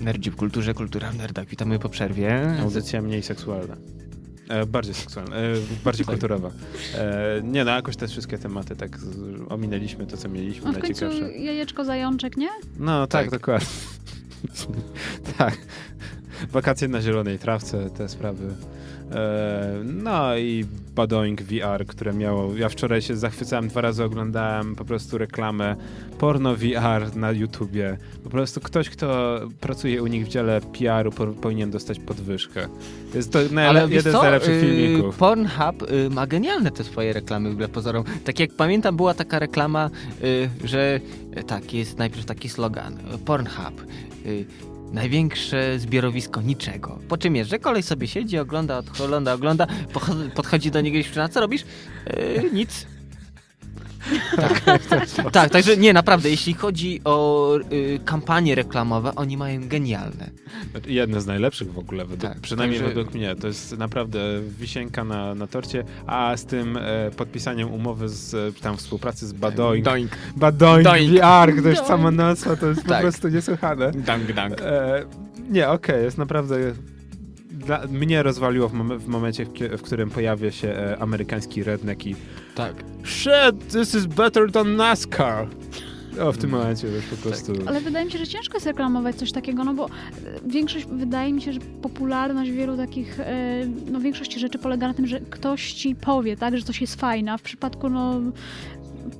C: Nerdzi w kulturze, kultura w nerdach. Witamy po przerwie.
A: Audycja mniej seksualna. E, bardziej seksualna, e, bardziej
C: Tak.
A: kulturowa. E, nie no, jakoś te wszystkie tematy tak z, ominęliśmy to, co mieliśmy,
B: A w końcu
A: najciekawsze.
B: jajeczko zajączek, nie?
A: No tak,
C: Tak.
A: dokładnie. tak. Wakacje na zielonej trawce, te sprawy. E, no i Badoing VR, które miało. Ja wczoraj się zachwycałem, dwa razy oglądałem po prostu reklamę porno VR na YouTubie. Po prostu ktoś, kto pracuje u nich w dziale PR-u, po, powinien dostać podwyżkę. Jest to najle-
C: Ale
A: jeden
C: co?
A: z najlepszych
C: Y,
A: filmików.
C: Pornhub y, ma genialne te swoje reklamy wbrew pozorom. Tak jak pamiętam, była taka reklama, y, że tak, jest najpierw taki slogan. Pornhub. Największe zbiorowisko niczego. Po czym jest, że kolej sobie siedzi, ogląda, ogląda, ogląda, podchodzi do niego i śpiewa, co robisz? Y, nic. Tak, także nie, naprawdę, jeśli chodzi o y, kampanie reklamowe, oni mają genialne.
A: Jedne z najlepszych w ogóle, według,
C: Tak,
A: przynajmniej
C: także-
A: według mnie. To jest naprawdę wisienka na, na torcie, a z tym e, podpisaniem umowy z tam współpracy z Badoing.
C: Doink.
A: Badoing
C: Doink.
A: VR,
B: Doink.
A: sama nazwa, to jest po
C: Tak.
A: prostu niesłychane.
C: Dank, dank.
A: E, nie, okej, jest naprawdę... Dla, mnie rozwaliło w, mom- w momencie, w, w którym pojawia się e, amerykański redneck i
C: Tak.
A: Shit, this is better than NASCAR. O, w tym
C: Mm.
A: momencie już po prostu...
B: Ale wydaje mi się, że ciężko jest reklamować coś takiego, no bo e, większość, wydaje mi się, że popularność wielu takich, e, no większości rzeczy polega na tym, że ktoś ci powie, tak, że coś jest fajne, a w przypadku, no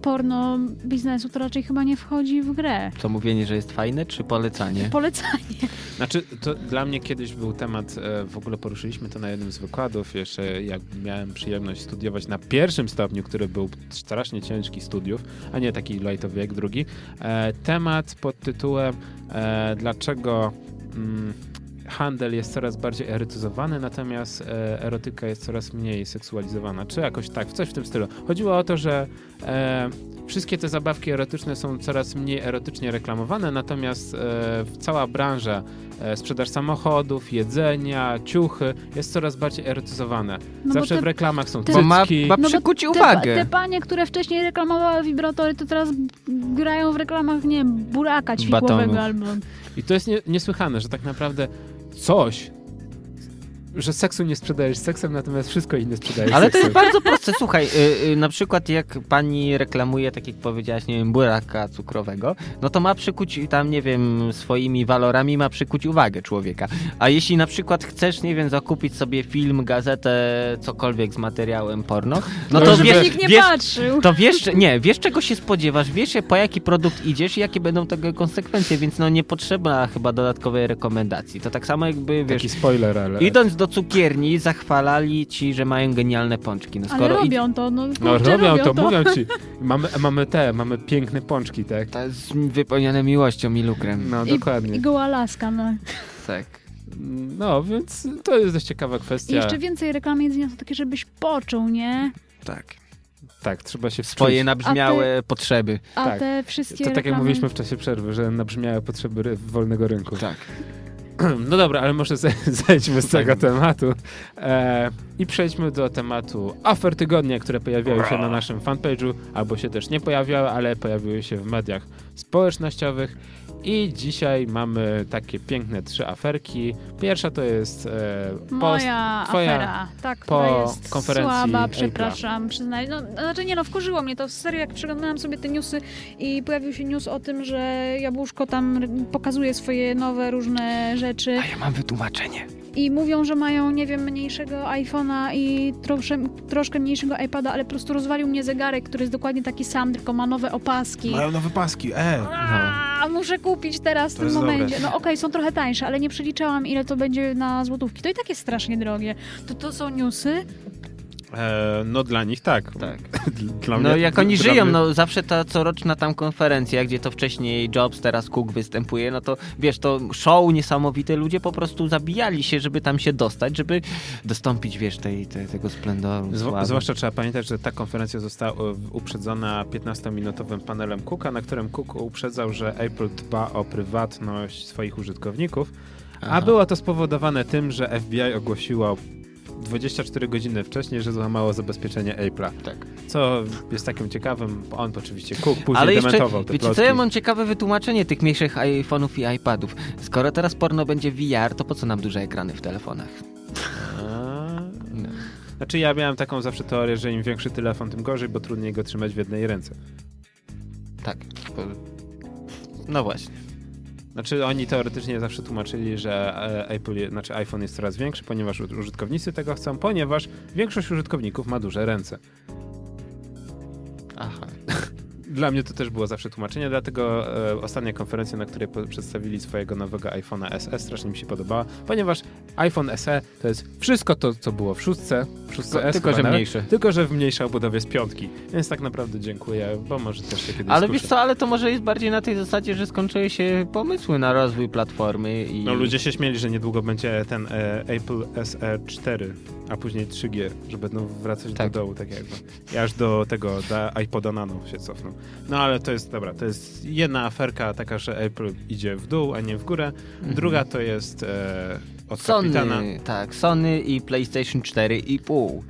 B: porno biznesu to raczej chyba nie wchodzi w grę.
C: Co mówienie, że jest fajne, czy polecanie?
B: Polecanie.
A: Znaczy, to dla mnie kiedyś był temat, e, w ogóle poruszyliśmy to na jednym z wykładów, jeszcze jak miałem przyjemność studiować na pierwszym stopniu, który był strasznie ciężki studiów, a nie taki lightowy jak drugi. E, temat pod tytułem e, dlaczego mm, handel jest coraz bardziej erotyzowany, natomiast e, erotyka jest coraz mniej seksualizowana. Czy jakoś tak, coś w tym stylu. Chodziło o to, że e, wszystkie te zabawki erotyczne są coraz mniej erotycznie reklamowane, natomiast e, cała branża, e, sprzedaż samochodów, jedzenia, ciuchy jest coraz bardziej erotyzowana.
B: No
A: Zawsze
B: te-
A: w reklamach są
B: te-
C: Bo ma,
A: cycki.
C: ma
B: No
C: przykuć
B: Te,
C: uwagę.
B: te panie, które wcześniej reklamowały wibratory, to teraz grają w reklamach, nie wiem, buraka ćwikłowego albo...
A: I to jest nie, niesłychane, że tak naprawdę coś, że seksu nie sprzedajesz seksem, natomiast wszystko inne sprzedajesz
C: Ale to
A: seksem.
C: jest bardzo proste. Słuchaj, y, y, na przykład jak pani reklamuje, tak jak powiedziałaś, nie wiem, buraka cukrowego, no to ma przykuć tam, nie wiem, swoimi walorami ma przykuć uwagę człowieka. A jeśli na przykład chcesz, nie wiem, zakupić sobie film, gazetę, cokolwiek z materiałem porno, no to
A: Żeby
C: wiesz,
B: nikt nie
C: wiesz,
B: patrzył.
C: to wiesz, nie, wiesz czego się spodziewasz, wiesz po jaki produkt idziesz i jakie będą tego konsekwencje, więc no nie potrzeba chyba dodatkowej rekomendacji. To tak samo jakby, wiesz,
A: Taki spoiler, ale...
C: idąc do cukierni zachwalali ci, że mają genialne pączki. No
B: Ale
C: skoro id-
B: robią to, no,
A: No
B: kurczę,
A: robią to,
B: to.
A: mówią ci. Mamy, mamy te, mamy piękne pączki, tak?
C: To jest wypełnione miłością i lukrem.
A: No,
B: I,
A: dokładnie.
B: I goła laska, no.
C: Tak.
A: No, więc to jest dość ciekawa
B: I
A: kwestia.
B: jeszcze więcej reklamy jedzenia to takie, żebyś poczuł, nie?
C: Tak.
A: Tak, trzeba się
C: Swoje
A: wczuć.
C: nabrzmiałe potrzeby.
B: A
A: Tak.
B: te wszystkie
A: To tak jak
B: reklamy...
A: mówiliśmy w czasie przerwy, że nabrzmiały potrzeby wolnego rynku.
C: Tak.
A: No dobra, ale może ze- zejdźmy z tego
C: Tak.
A: tematu e, i przejdźmy do tematu afer tygodnia, które pojawiały się na naszym fanpage'u, albo się też nie pojawiały, ale pojawiły się w mediach społecznościowych. I dzisiaj mamy takie piękne trzy aferki. Pierwsza to jest e, post.
B: Moja
A: twoja
B: afera. Tak,
A: po
B: jest
A: konferencji
B: słaba, przepraszam, przyznaję. No, znaczy nie no, wkurzyło mnie to. Serio, jak przeglądałam sobie te newsy i pojawił się news o tym, że Jabłuszko tam pokazuje swoje nowe różne rzeczy
C: A ja mam wytłumaczenie.
B: i mówią, że mają, nie wiem, mniejszego iPhone'a i trosze, troszkę mniejszego iPada, ale po prostu rozwalił mnie zegarek, który jest dokładnie taki sam, tylko ma nowe opaski.
D: nowe paski, e!
B: A, muszę kupić teraz w
D: To
B: tym momencie.
D: dobre.
B: No okej, są trochę tańsze, ale nie przeliczałam, ile to będzie na złotówki. To i tak jest strasznie drogie. To to są newsy?
A: E, no dla nich tak.
C: Tak.
A: Dla
C: No
A: mnie-
C: jak oni żyją,
A: mnie-
C: no zawsze ta coroczna tam konferencja, gdzie to wcześniej Jobs, teraz Cook występuje, no to wiesz, to show niesamowite, ludzie po prostu zabijali się, żeby tam się dostać, żeby dostąpić, wiesz, tej, tej, tego splendoru,
A: Zw- zwłaszcza trzeba pamiętać, że ta konferencja została e, uprzedzona 15-minutowym panelem Cooka, na którym Cook uprzedzał, że Apple dba o prywatność swoich użytkowników, a
C: Aha.
A: było to spowodowane tym, że FBI ogłosiło 24 godziny wcześniej, że złamało zabezpieczenie Apple'a.
C: Tak.
A: Co jest takim ciekawym, on oczywiście Cook później
C: Ale jeszcze,
A: dementował te
C: wiecie
A: plotki.
C: co, ja mam ciekawe wytłumaczenie tych mniejszych iPhone'ów i iPadów. Skoro teraz porno będzie VR, to po co nam duże ekrany w telefonach? No.
A: Znaczy ja miałem taką zawsze teorię, że im większy telefon, tym gorzej, bo trudniej go trzymać w jednej ręce.
C: Tak. No właśnie.
A: Znaczy oni teoretycznie zawsze tłumaczyli, że e, Apple, znaczy iPhone jest coraz większy, ponieważ użytkownicy tego chcą, ponieważ większość użytkowników ma duże ręce.
C: Aha.
A: Dla mnie to też było zawsze tłumaczenie, dlatego e, ostatnia konferencja, na której przedstawili swojego nowego iPhone'a SE, strasznie mi się podobała, ponieważ iPhone SE to jest wszystko to, co było w szóstce, w szóstce
C: Tylko-
A: S,
C: tylko, że
A: nawet,
C: mniejsze.
A: Tylko, że w mniejszej obudowie z piątki. Więc tak naprawdę dziękuję, bo może też się kiedyś
C: Ale
A: skuszę.
C: wiesz co, ale to może jest bardziej na tej zasadzie, że skończyły się pomysły na rozwój platformy i...
A: No ludzie się śmieli, że niedługo będzie ten e, Apple SE 4, a później 3G, że będą wracać
C: Tak.
A: do dołu, tak jakby. I aż do tego, do iPoda Nano się cofną. No ale to jest, dobra, to jest jedna aferka taka, że Apple idzie w dół, a nie w górę. Druga to jest e, od kapitana.
C: Sony, tak, Sony i PlayStation 4,5.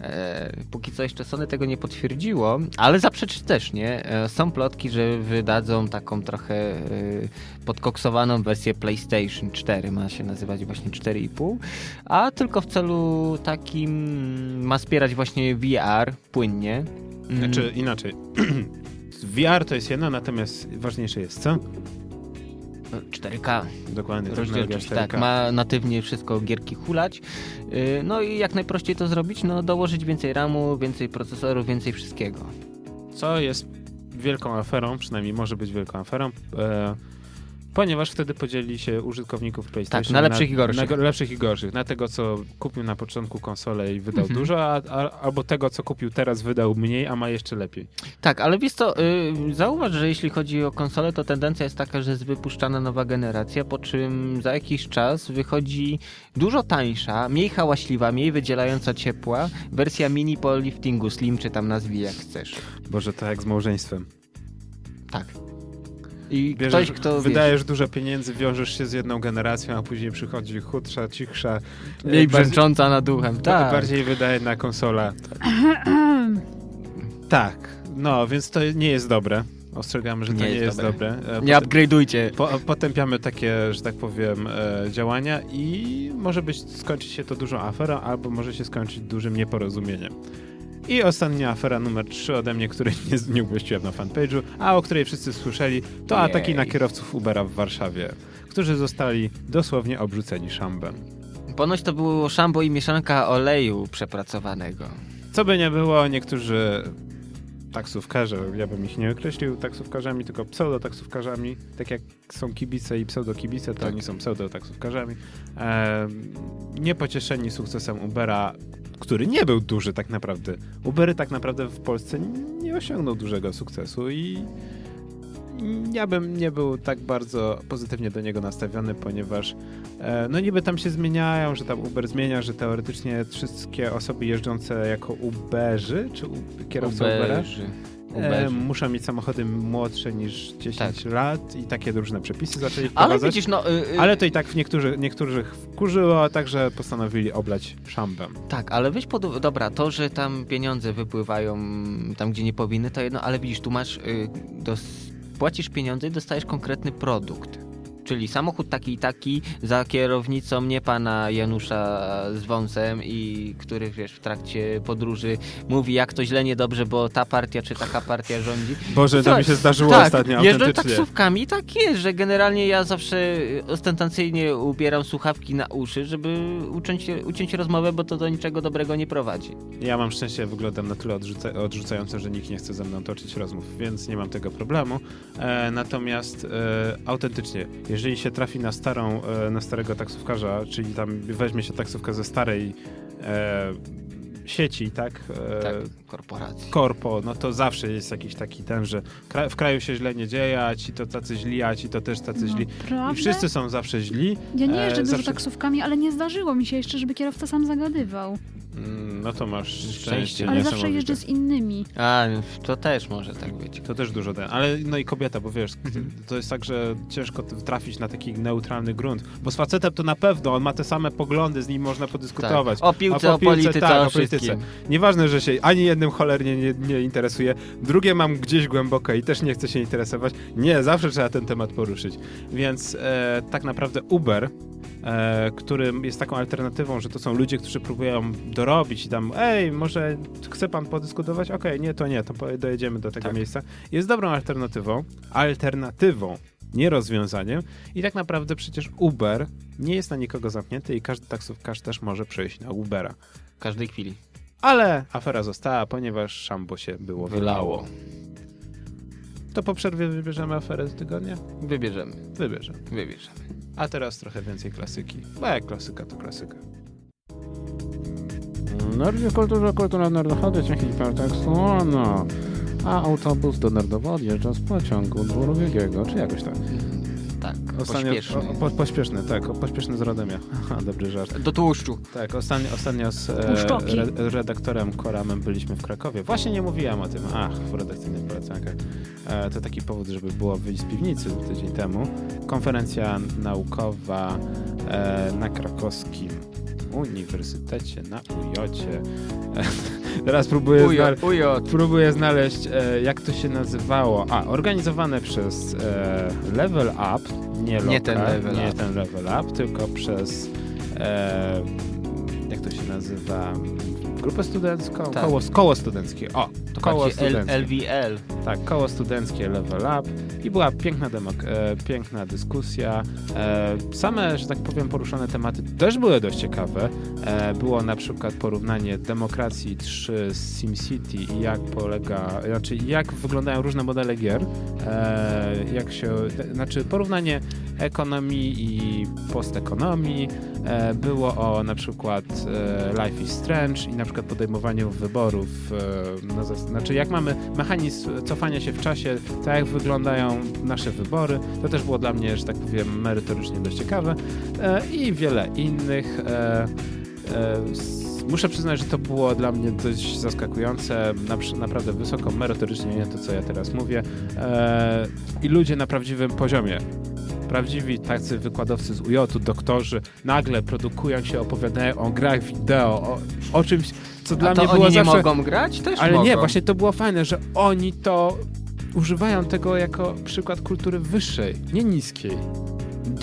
C: E, póki co jeszcze Sony tego nie potwierdziło, ale zaprzeczy też, nie? E, są plotki, że wydadzą taką trochę e, podkoksowaną wersję PlayStation 4, ma się nazywać właśnie 4,5, a tylko w celu takim ma wspierać właśnie VR płynnie. Mm,
A: Znaczy inaczej. VR to jest jedno, natomiast ważniejsze jest co?
C: 4K.
A: Dokładnie.
C: Rozdzielczość,
A: technologia
C: tak.
A: 4K.
C: Ma natywnie wszystko gierki hulać. Yy, No i jak najprościej to zrobić? No dołożyć więcej RAMu, więcej procesorów, więcej wszystkiego.
A: Co jest wielką aferą, przynajmniej może być wielką aferą. E, ponieważ wtedy podzieli się użytkowników PlayStation
C: Tak, na lepszych i gorszych.
A: Na lepszych i gorszych. Na tego, co kupił na początku konsolę i wydał
C: Mhm.
A: dużo, a, a, albo tego, co kupił teraz, wydał mniej, a ma jeszcze lepiej.
C: Tak, ale wiesz co, y, zauważ, że jeśli chodzi o konsolę, to tendencja jest taka, że jest wypuszczana nowa generacja, po czym za jakiś czas wychodzi dużo tańsza, mniej hałaśliwa, mniej wydzielająca ciepła wersja mini po liftingu, slim czy tam nazwij jak chcesz.
A: Boże, to jak z małżeństwem.
C: Tak. I
A: Bierzesz,
C: ktoś, kto
A: wydajesz dużo pieniędzy, wiążesz się z jedną generacją, a później przychodzi chudsza, cichsza,
C: wiesz, mniej
A: e, bardziej-
C: brzęcząca nad duchem. Tak.
A: bardziej wydaje na konsola. Tak, no, więc to nie jest dobre. Ostrzegamy, że to
C: Nie
A: nie,
C: jest
A: jest
C: dobre.
A: dobre. E,
C: Nie upgrade'ujcie.
A: Po, potępiamy takie, że tak powiem, e, działania i może być, skończyć się to dużą aferą, albo może się skończyć dużym nieporozumieniem. I ostatnia afera numer 3 ode mnie, której nie, nie umieściłem na fanpage'u, a o której wszyscy słyszeli, to
C: Jej.
A: ataki na kierowców Ubera w Warszawie, którzy zostali dosłownie obrzuceni szambem.
C: Ponoć to było szambo i mieszanka oleju przepracowanego.
A: Co by nie było, niektórzy taksówkarze, ja bym ich nie określił taksówkarzami, tylko pseudotaksówkarzami, tak jak są kibice i pseudokibice, to
C: Tak.
A: oni są pseudotaksówkarzami. E, niepocieszeni sukcesem Ubera, który nie był duży tak naprawdę. Uber tak naprawdę w Polsce nie osiągnął dużego sukcesu i ja bym nie był tak bardzo pozytywnie do niego nastawiony, ponieważ e, no niby tam się zmieniają, że tam Uber zmienia, że teoretycznie wszystkie osoby jeżdżące jako Uberzy, czy kierowcy Ubera,
C: Uberzy.
A: E, muszą mieć samochody młodsze niż 10
C: Tak.
A: lat i takie różne przepisy zaczęli
C: Ale
A: wprowadzać.
C: widzisz, no... y, y,
A: Ale to i tak w niektórych, niektórych wkurzyło, a także postanowili oblać szambem.
C: Tak, ale weź pod... Dobra, to, że tam pieniądze wypływają tam, gdzie nie powinny, to jedno, ale widzisz, tu masz... Y, dos... Płacisz pieniądze i dostajesz konkretny produkt. Czyli samochód taki i taki za kierownicą nie pana Janusza z wąsem i który wiesz w trakcie podróży mówi jak to źle, niedobrze, bo ta partia czy taka partia rządzi.
A: Boże, to mi się zdarzyło
C: tak,
A: ostatnio
C: jeżdżę taksówkami tak jest, że generalnie ja zawsze ostentacyjnie ubieram słuchawki na uszy, żeby uciąć, uciąć rozmowę, bo to do niczego dobrego nie prowadzi.
A: Ja mam szczęście, wyglądam na tyle odrzuca odrzucająco, że nikt nie chce ze mną toczyć rozmów, więc nie mam tego problemu. E, natomiast e, autentycznie, jeżeli się trafi na starą, e, na starego taksówkarza, czyli tam weźmie się taksówka ze starej e, sieci, tak? E,
C: Tak, korporacji.
A: Korpo, no to zawsze jest jakiś taki ten, że kra w kraju się źle nie dzieje, a ci to tacy źli, a ci to też tacy źli. I wszyscy są zawsze źli.
B: Ja nie jeżdżę
A: e,
B: dużo
A: zawsze-
B: taksówkami, ale nie zdarzyło mi się jeszcze, żeby kierowca sam zagadywał.
A: Mm, No to masz szczęście.
C: Szczęście.
B: Ale zawsze jeżdżę z innymi.
C: A, to też może tak być.
A: To też dużo ten, ale no i kobieta, bo wiesz,
C: Mhm.
A: to jest tak, że ciężko trafić na taki neutralny grunt, bo z facetem to na pewno, on ma te same poglądy, z nim można podyskutować.
C: Tak. O piłce,
A: po
C: o polityce,
A: tak,
C: o
A: o polityce. Nieważne, że się ani jednym cholernie nie, nie interesuje, drugie mam gdzieś głęboko i też nie chcę się interesować. Nie, zawsze trzeba ten temat poruszyć. Więc e, tak naprawdę Uber, e, który jest taką alternatywą, że to są ludzie, którzy próbują dorobić i tam, ej, może chce pan podyskutować? Okej, nie, to nie, to dojedziemy do tego
C: Tak.
A: miejsca. Jest dobrą alternatywą, alternatywą, nie rozwiązaniem i tak naprawdę przecież Uber nie jest na nikogo zamknięty i każdy taksówkarz też może przejść na Ubera.
C: W każdej chwili.
A: Ale afera została, ponieważ szambo się było wylało. To po przerwie wybierzemy aferę z tygodnia?
C: Wybierzemy,
A: Wybierzemy.
C: wybierzemy.
A: A teraz trochę więcej klasyki. Bo jak klasyka, to klasyka.
D: Nerdzie kulturze, kultura nerdochody, dzięki hipertekstu, no. A autobus do Nerdowa odjeżdża z pociągu dwurubiegłego, czy jakoś tak.
C: Tak,
A: Ostatnio,
C: pośpieszny.
A: O, po, pośpieszny, tak, o, pośpieszny z Radomia. Aha, dobry żart.
C: Do tłuszczu.
A: Tak, ostatnio, ostatnio z e, re, redaktorem Koramem byliśmy w Krakowie. Właśnie nie mówiłem o tym. Ach, w redakcyjnych polecankach. E, to taki powód, żeby było wyjść z piwnicy tydzień temu. Konferencja naukowa e, na krakowskim Uniwersytecie na Ujocie. Teraz próbuję,
C: Ujo,
A: znaleźć,
C: ujo.
A: próbuję znaleźć, e, jak to się nazywało. A, organizowane przez e, Level Up, nie,
C: Nie
A: Loka,
C: ten Level
A: nie
C: Up.
A: ten Level Up, tylko przez e, jak to się nazywa? Grupę studencką?
C: Tak.
A: Koło, koło studenckie. O,
C: To
A: koło studenckie.
C: LVL.
A: Tak, koło studenckie Level Up i była piękna, demok- e, piękna dyskusja. E, same, że tak powiem, poruszone tematy też były dość ciekawe. E, było na przykład porównanie Demokracji 3 z SimCity i jak polega, znaczy jak wyglądają różne modele gier. E, jak się, znaczy porównanie ekonomii i postekonomii. E, było o na przykład e, Life is Strange i na przykład podejmowaniu wyborów. E, na znaczy jak mamy mechanizm cofania się w czasie, to jak wyglądają nasze wybory. To też było dla mnie, że tak powiem, merytorycznie dość ciekawe. E, I wiele innych. E, Muszę przyznać, że to było dla mnie dość zaskakujące, na, naprawdę wysoko merytorycznie, nie to co ja teraz mówię. I ludzie na prawdziwym poziomie prawdziwi tacy wykładowcy z UJ-u, doktorzy, nagle produkują się, opowiadają o grach wideo, o, o czymś, co dla
C: A to
A: mnie
C: oni
A: było
C: nie
A: zawsze...
C: mogą grać? Też
A: Ale
C: mogą.
A: nie, właśnie to było fajne, że oni to używają tego jako przykład kultury wyższej, nie niskiej.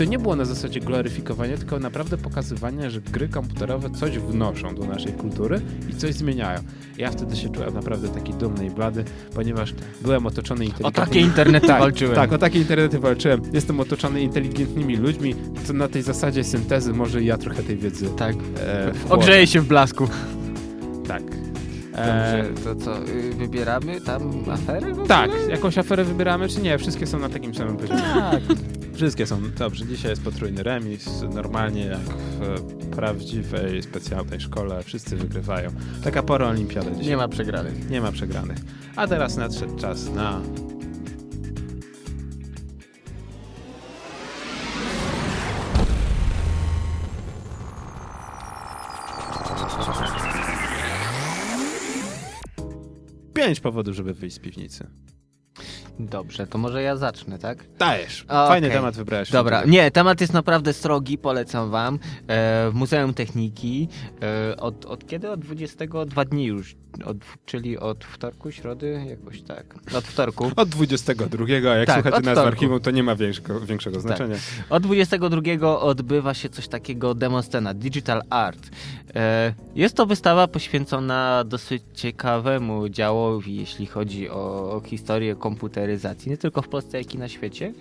A: To nie było na zasadzie gloryfikowania, tylko naprawdę pokazywania, że gry komputerowe coś wnoszą do naszej kultury i coś zmieniają. Ja wtedy się czułem naprawdę taki dumny i blady, ponieważ byłem otoczony
C: O
A: inteligentnymi...
C: takie internety
A: tak,
C: walczyłem.
A: Tak, o takie internety walczyłem. Jestem otoczony inteligentnymi ludźmi, co na tej zasadzie syntezy może i ja trochę tej wiedzy
C: tak.
A: e.
C: Ogrzeje się w blasku.
A: Tak. E,
C: Dobrze, to co, y, wybieramy tam aferę?
A: tak, jakąś aferę wybieramy, czy nie? Wszystkie są na takim samym poziomie.
C: Tak.
A: Wszystkie są. Dobrze, dzisiaj jest potrójny remis. Normalnie jak w prawdziwej, specjalnej szkole. Wszyscy wygrywają. Taka pora olimpiady dzisiaj.
C: Nie ma przegranych.
A: Nie ma przegranych. A teraz nadszedł czas na... Pięć powodów, żeby wyjść z piwnicy.
C: Dobrze, to może ja zacznę, tak?
A: Dajesz. Fajny temat wybrałeś.
C: Dobra, nie, temat jest naprawdę srogi, polecam wam. E, w Muzeum Techniki. E, od, od kiedy? Od 22 dni już. Od, czyli od wtorku, środy? Jakoś tak. Od wtorku.
A: Od 22, a jak
C: Tak,
A: słuchacie nas w archiwum, to nie ma większego, większego znaczenia.
C: Od 22 odbywa się coś takiego demoscena, Digital Art. E, Jest to wystawa poświęcona dosyć ciekawemu działowi, jeśli chodzi o historię komputeryzacji, nie tylko w Polsce, jak i na świecie.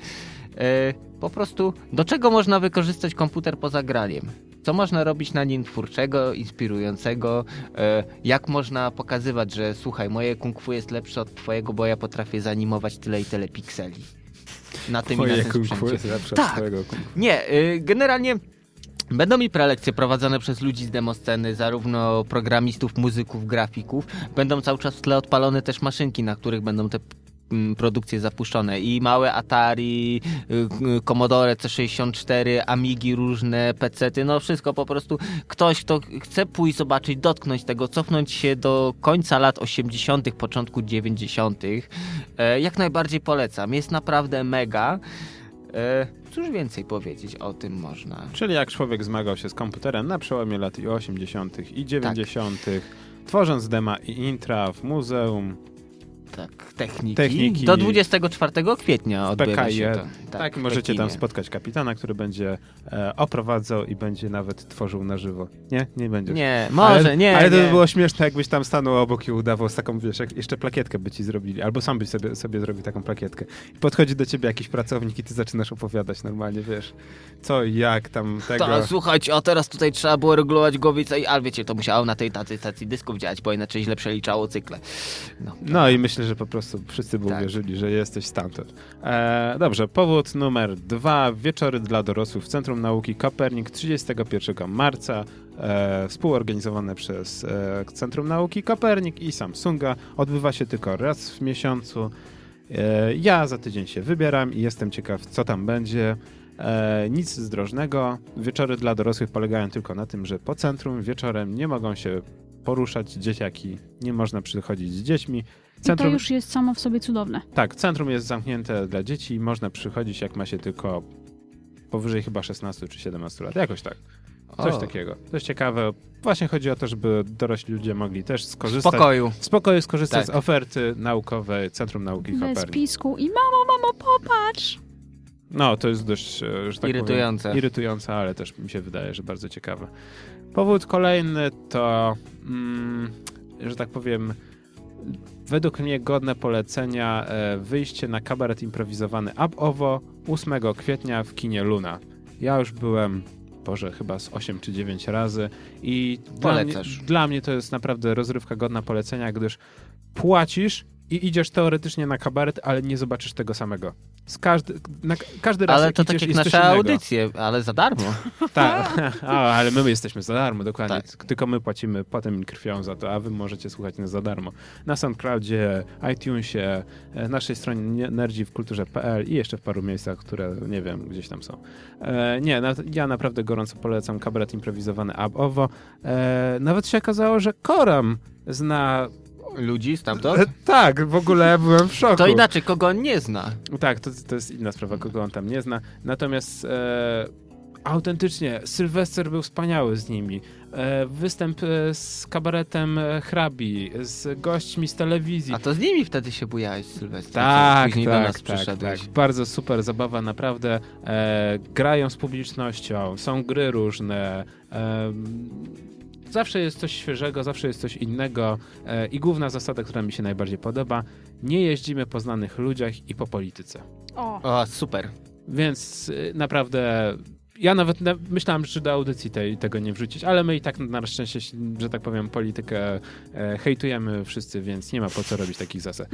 C: E, Po prostu, do czego można wykorzystać komputer poza graniem? Co można robić na nim twórczego, inspirującego? E, Jak można pokazywać, że słuchaj, moje kung fu jest lepsze od twojego, bo ja potrafię zanimować tyle i tyle pikseli. Na tym i na
A: Twoje
C: tym
A: kung fu jest lepsze
C: Tak.
A: od twojego kung fu.
C: Nie, y, generalnie będą mi prelekcje prowadzone przez ludzi z demosceny, zarówno programistów, muzyków, grafików. Będą cały czas w tle odpalone też maszynki, na których będą te produkcje zapuszczone i małe Atari, y, y, Commodore C64, Amigi różne, pecety, no wszystko po prostu ktoś, kto chce pójść zobaczyć, dotknąć tego, cofnąć się do końca lat 80., początku 90., e, jak najbardziej polecam. Jest naprawdę mega. E, Cóż więcej powiedzieć o tym można?
A: Czyli jak człowiek zmagał się z komputerem na przełomie lat i 80.
C: Tak.
A: i 90., tworząc dema i intra w muzeum,
C: Tak, techniki.
A: Techniki.
C: Do 24 kwietnia odbywa się
A: PKJ.
C: to.
A: Tak,
C: w
A: możecie tam spotkać kapitana, który będzie e, oprowadzał i będzie nawet tworzył na żywo. Nie? Nie będzie.
C: Nie, może,
A: ale,
C: nie.
A: Ale to
C: nie.
A: by było śmieszne, jakbyś tam stanął obok i udawał z taką, wiesz, jak jeszcze plakietkę by ci zrobili, albo sam byś sobie, sobie zrobił taką plakietkę. I podchodzi do ciebie jakiś pracownik i ty zaczynasz opowiadać normalnie, wiesz, co i jak tam tego.
C: Ta, słuchajcie, a teraz tutaj trzeba było regulować głowicę i ale wiecie, to musiało na tej tacy stacji dysków działać, bo inaczej źle przeliczało cykle. No,
A: No i myślę, że po prostu wszyscy by
C: Tak.
A: uwierzyli, że jesteś stamtąd. E, dobrze, powód numer dwa. Wieczory dla dorosłych w Centrum Nauki Kopernik 31 marca. E, współorganizowane przez e, Centrum Nauki Kopernik i Samsunga. Odbywa się tylko raz w miesiącu. E, ja za tydzień się wybieram i jestem ciekaw, co tam będzie. E, nic zdrożnego. Wieczory dla dorosłych polegają tylko na tym, że po centrum wieczorem nie mogą się poruszać dzieciaki, nie można przychodzić z dziećmi.
B: I to już jest samo w sobie cudowne.
A: Tak, centrum jest zamknięte dla dzieci i można przychodzić jak ma się tylko powyżej chyba 16 czy 17 lat, jakoś tak. Coś
C: O.
A: takiego. Coś ciekawe. Właśnie chodzi o to, żeby dorośli ludzie mogli też skorzystać.
C: spokoju.
A: W spokoju skorzystać
C: Tak.
A: z oferty naukowej Centrum Nauki
B: Bez
A: Kopernik.
B: pisku i mamo, mamo, popatrz!
A: No, to jest dość, e, że tak
C: Irytujące.
A: Powiem, irytujące, ale też mi się wydaje, że bardzo ciekawe. Powód kolejny to, mm, że tak powiem, według mnie godne polecenia e, wyjście na kabaret improwizowany Ab Owo 8 kwietnia w kinie Luna. Ja już byłem, Boże, chyba z 8 czy 9 razy i dla mnie, dla mnie to jest naprawdę rozrywka godna polecenia, gdyż płacisz i idziesz teoretycznie na kabaret, ale nie zobaczysz tego samego. Z każdy, na, każdy raz
C: Ale to tak jak nasze audycje, ale za darmo.
A: Tak, a, ale my jesteśmy za darmo, dokładnie.
C: Tak.
A: Tylko my płacimy potem krwią za to, a wy możecie słuchać nas za darmo. Na SoundCloudzie, iTunesie, e, naszej stronie nie- nerdzi w kulturze.pl i jeszcze w paru miejscach, które nie wiem, gdzieś tam są. E, nie, na, ja naprawdę gorąco polecam kabaret improwizowany Abowo. E, nawet się okazało, że Koram zna...
C: Ludzi stamtąd?
A: E, tak, w ogóle byłem w szoku.
C: To inaczej, kogo on nie zna.
A: Tak, to, to jest inna sprawa, kogo on tam nie zna. Natomiast e, autentycznie, Sylwester był wspaniały z nimi. E, występ e, z kabaretem e, hrabi, z gośćmi z telewizji.
C: A to z nimi wtedy się bujałeś, Sylwester.
A: Tak, tak,
C: nas
A: tak,
C: przyszedłeś.
A: tak. Bardzo super zabawa, naprawdę. Grają z publicznością, są gry różne. E, zawsze jest coś świeżego, zawsze jest coś innego. E, I główna zasada, która mi się najbardziej podoba, nie jeździmy po znanych ludziach i po polityce.
B: O,
C: O, super.
A: Więc y, naprawdę. Ja nawet na, myślałem, że do audycji tej, tego nie wrzucić, ale my i tak na szczęście, że tak powiem, politykę e, hejtujemy wszyscy, więc nie ma po co robić takich zasad.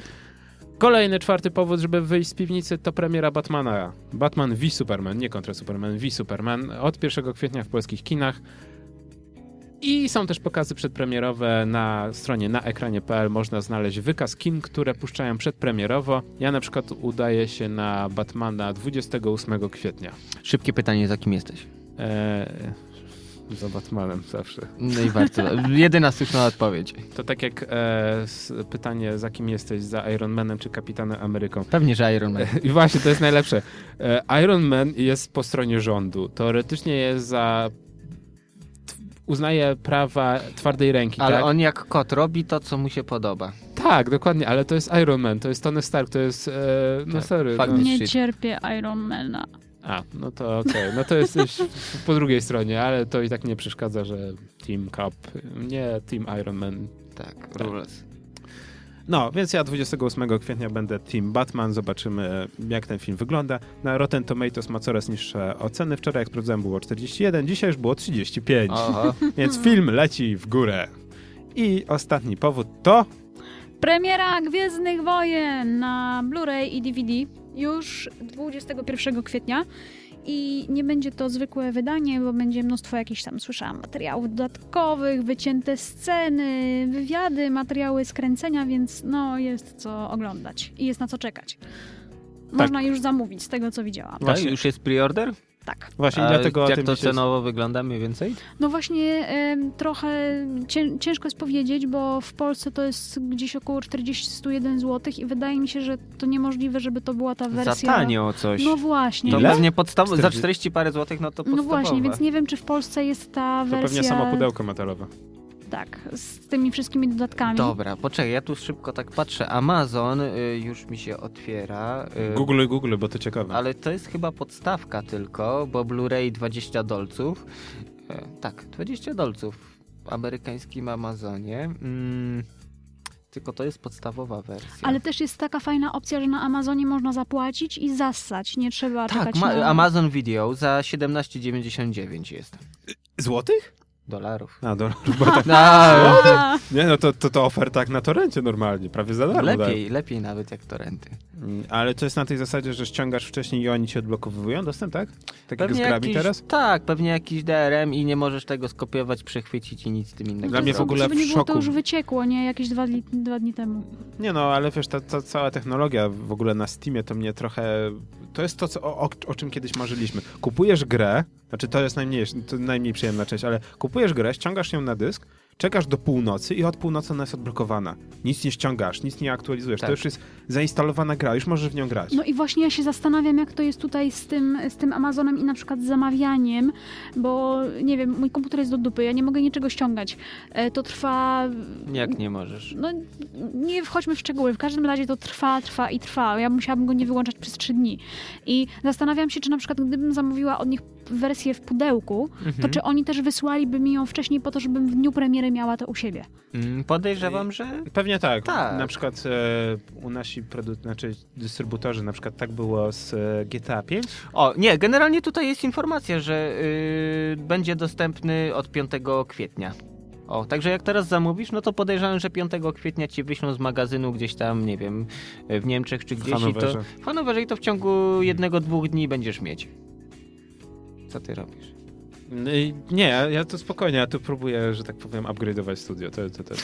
A: Kolejny, czwarty powód, żeby wyjść z piwnicy, to premiera Batmana. Batman v Superman, nie kontra Superman, v Superman. Od 1 kwietnia w polskich kinach. I są też pokazy przedpremierowe na stronie na ekranie.pl. Można znaleźć wykaz kin, które puszczają przedpremierowo. Ja na przykład udaję się na Batmana 28 kwietnia.
C: Szybkie pytanie, za kim jesteś?
A: Eee, za Batmanem zawsze.
C: No i bardzo. Jedyna słuszna odpowiedź.
A: To tak jak e, pytanie, za kim jesteś, za Iron Manem czy Kapitanem Ameryką.
C: Pewnie, że Iron Man.
A: I właśnie, to jest najlepsze. E, Iron Man jest po stronie rządu. Teoretycznie jest za... Uznaje prawa twardej ręki,
C: Ale
A: tak?
C: on jak kot robi to, co mu się podoba.
A: Tak, dokładnie, ale to jest Iron Man, to jest Tony Stark, to jest... E, no
C: Tak,
A: sorry.
C: fakt.
A: No.
B: nie cierpię Ironmana.
A: A, no to okej. No to jesteś po drugiej stronie, ale to i tak nie przeszkadza, że Team Cup, nie Team Iron Man.
C: Tak,
A: Tak.
C: rules.
A: No, więc ja 28 kwietnia będę Team Batman, zobaczymy jak ten film wygląda. Na Rotten Tomatoes ma coraz niższe oceny. Wczoraj jak sprawdzałem było 41, dzisiaj już było 35.
C: Oho.
A: Więc film leci w górę. I ostatni powód to...
B: Premiera Gwiezdnych Wojen na Blu-ray i DVD już 21 kwietnia. I nie będzie to zwykłe wydanie, bo będzie mnóstwo jakichś tam, słyszałam, materiałów dodatkowych, wycięte sceny, wywiady, materiały skręcenia, więc no jest co oglądać i jest na co czekać. Można już zamówić z tego, co widziałam.
C: Tak, już jest pre-order?
B: Tak.
A: Właśnie
C: A
A: dlatego o
C: jak
A: tym
C: to cenowo wygląda mniej więcej?
B: No właśnie em, trochę cię, ciężko jest powiedzieć, bo w Polsce to jest gdzieś około 41 zł i wydaje mi się, że to niemożliwe, żeby to była ta wersja...
C: Za tanio coś.
B: No właśnie.
C: to pewnie podstawowe. Za
A: 40
C: 40 parę złotych, no to
B: No
C: podstawowe.
B: właśnie, więc nie wiem, czy w Polsce jest ta
A: To
B: wersja...
A: pewnie samo pudełko metalowe.
B: Tak, z tymi wszystkimi dodatkami.
C: Dobra, poczekaj, ja tu szybko tak patrzę. Amazon y, już mi się otwiera. y,
A: Google, Google, bo to ciekawe.
C: Ale to jest chyba podstawka tylko, bo Blu-ray 20 dolców. E, tak, 20 dolców w amerykańskim Amazonie. Mm, tylko to jest podstawowa wersja.
B: Ale też jest taka fajna opcja, że na Amazonie można zapłacić i zassać. Nie trzeba
C: tak,
B: czekać
C: ma,
B: na...
C: Amazon Video za 17,99 jest.
A: Złotych?
C: Dolarów.
A: A, dolarów, bo tak.
C: A,
B: A,
A: Nie, no to, to, to oferta jak na torencie normalnie, prawie za darmo.
C: lepiej, lepiej nawet jak torenty.
A: Mm, Ale to jest na tej zasadzie, że ściągasz wcześniej i oni ci odblokowują dostęp, tak? Tak jak z teraz?
C: Tak, pewnie jakiś DRM i nie możesz tego skopiować, przechwycić i nic z tym innego.
A: Dla mnie w ogóle w
B: nie było, to
A: szoku.
B: już wyciekło, nie? Jakieś dwa dni, dwa dni temu.
A: Nie no, ale wiesz, ta, ta cała technologia w ogóle na Steamie to mnie trochę... To jest to, co, o, o, czym kiedyś marzyliśmy. Kupujesz grę, znaczy to jest najmniej, to najmniej przyjemna część, ale kupujesz grę, ściągasz ją na dysk, czekasz do północy i od północy ona jest odblokowana. Nic nie ściągasz, nic nie aktualizujesz.
C: Tak.
A: To już jest zainstalowana gra, już możesz w nią grać.
B: No i właśnie ja się zastanawiam, jak to jest tutaj z tym, z tym Amazonem i na przykład z zamawianiem, bo nie wiem, mój komputer jest do dupy, ja nie mogę niczego ściągać. E, To trwa...
C: Jak nie możesz?
B: No nie wchodźmy w szczegóły, w każdym razie to trwa, trwa i trwa. Ja musiałabym go nie wyłączać przez trzy dni. I zastanawiam się, czy na przykład gdybym zamówiła od nich wersję w pudełku, to
C: Mhm.
B: czy oni też wysłaliby mi ją wcześniej po to, żebym w dniu premiery miała to u siebie?
C: Mm, Podejrzewam, że
A: Pewnie tak.
C: Tak.
A: Na przykład e, u nasi produ- znaczy dystrybutorzy, na przykład tak było z e, GTA 5.
C: O, nie, generalnie tutaj jest informacja, że yy, będzie dostępny od 5 kwietnia. O, także jak teraz zamówisz, no to podejrzewam, że 5 kwietnia ci wyślą z magazynu gdzieś tam, nie wiem, w Niemczech czy gdzieś. I to, w Hanowerze i to w ciągu jednego, dwóch dni będziesz mieć. Co ty robisz?
A: No Nie, ja- to spokojnie, ja tu próbuję, że tak powiem, upgrade'ować studio. To, to, to,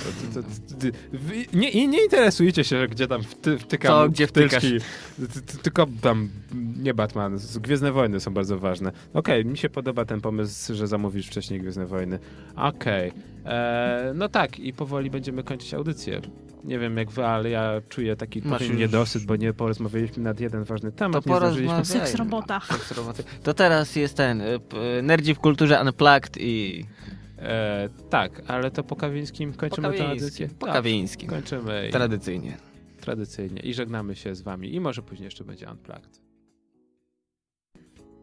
A: nie, i nie interesujcie się, gdzie tam wty, wtykam
C: Co, gdzie
A: t- Tylko tam, nie Batman, Gwiezdne Wojny są bardzo ważne. Okej, mi się podoba ten pomysł, że zamówisz wcześniej Gwiezdne Wojny. Okej, e, no tak, i powoli będziemy kończyć audycję. Nie wiem jak wy, ale ja czuję taki
C: Masz
A: pewien
C: już-
A: niedosyt, bo nie porozmawialiśmy nad jeden ważny temat,
C: To porozmawiaj.
B: Seks robotach.
C: Seks roboty. To teraz jest ten, y, p- Nerdzi w kulturze Unplugged i
A: E, tak, ale to po Kawińskim kończymy tę
C: Pokawińskim.
A: audycję. Tak,
C: Pokawińskim.
A: Kończymy i,
C: Tradycyjnie.
A: tradycyjnie i żegnamy się z wami. I może później jeszcze będzie Unplugged.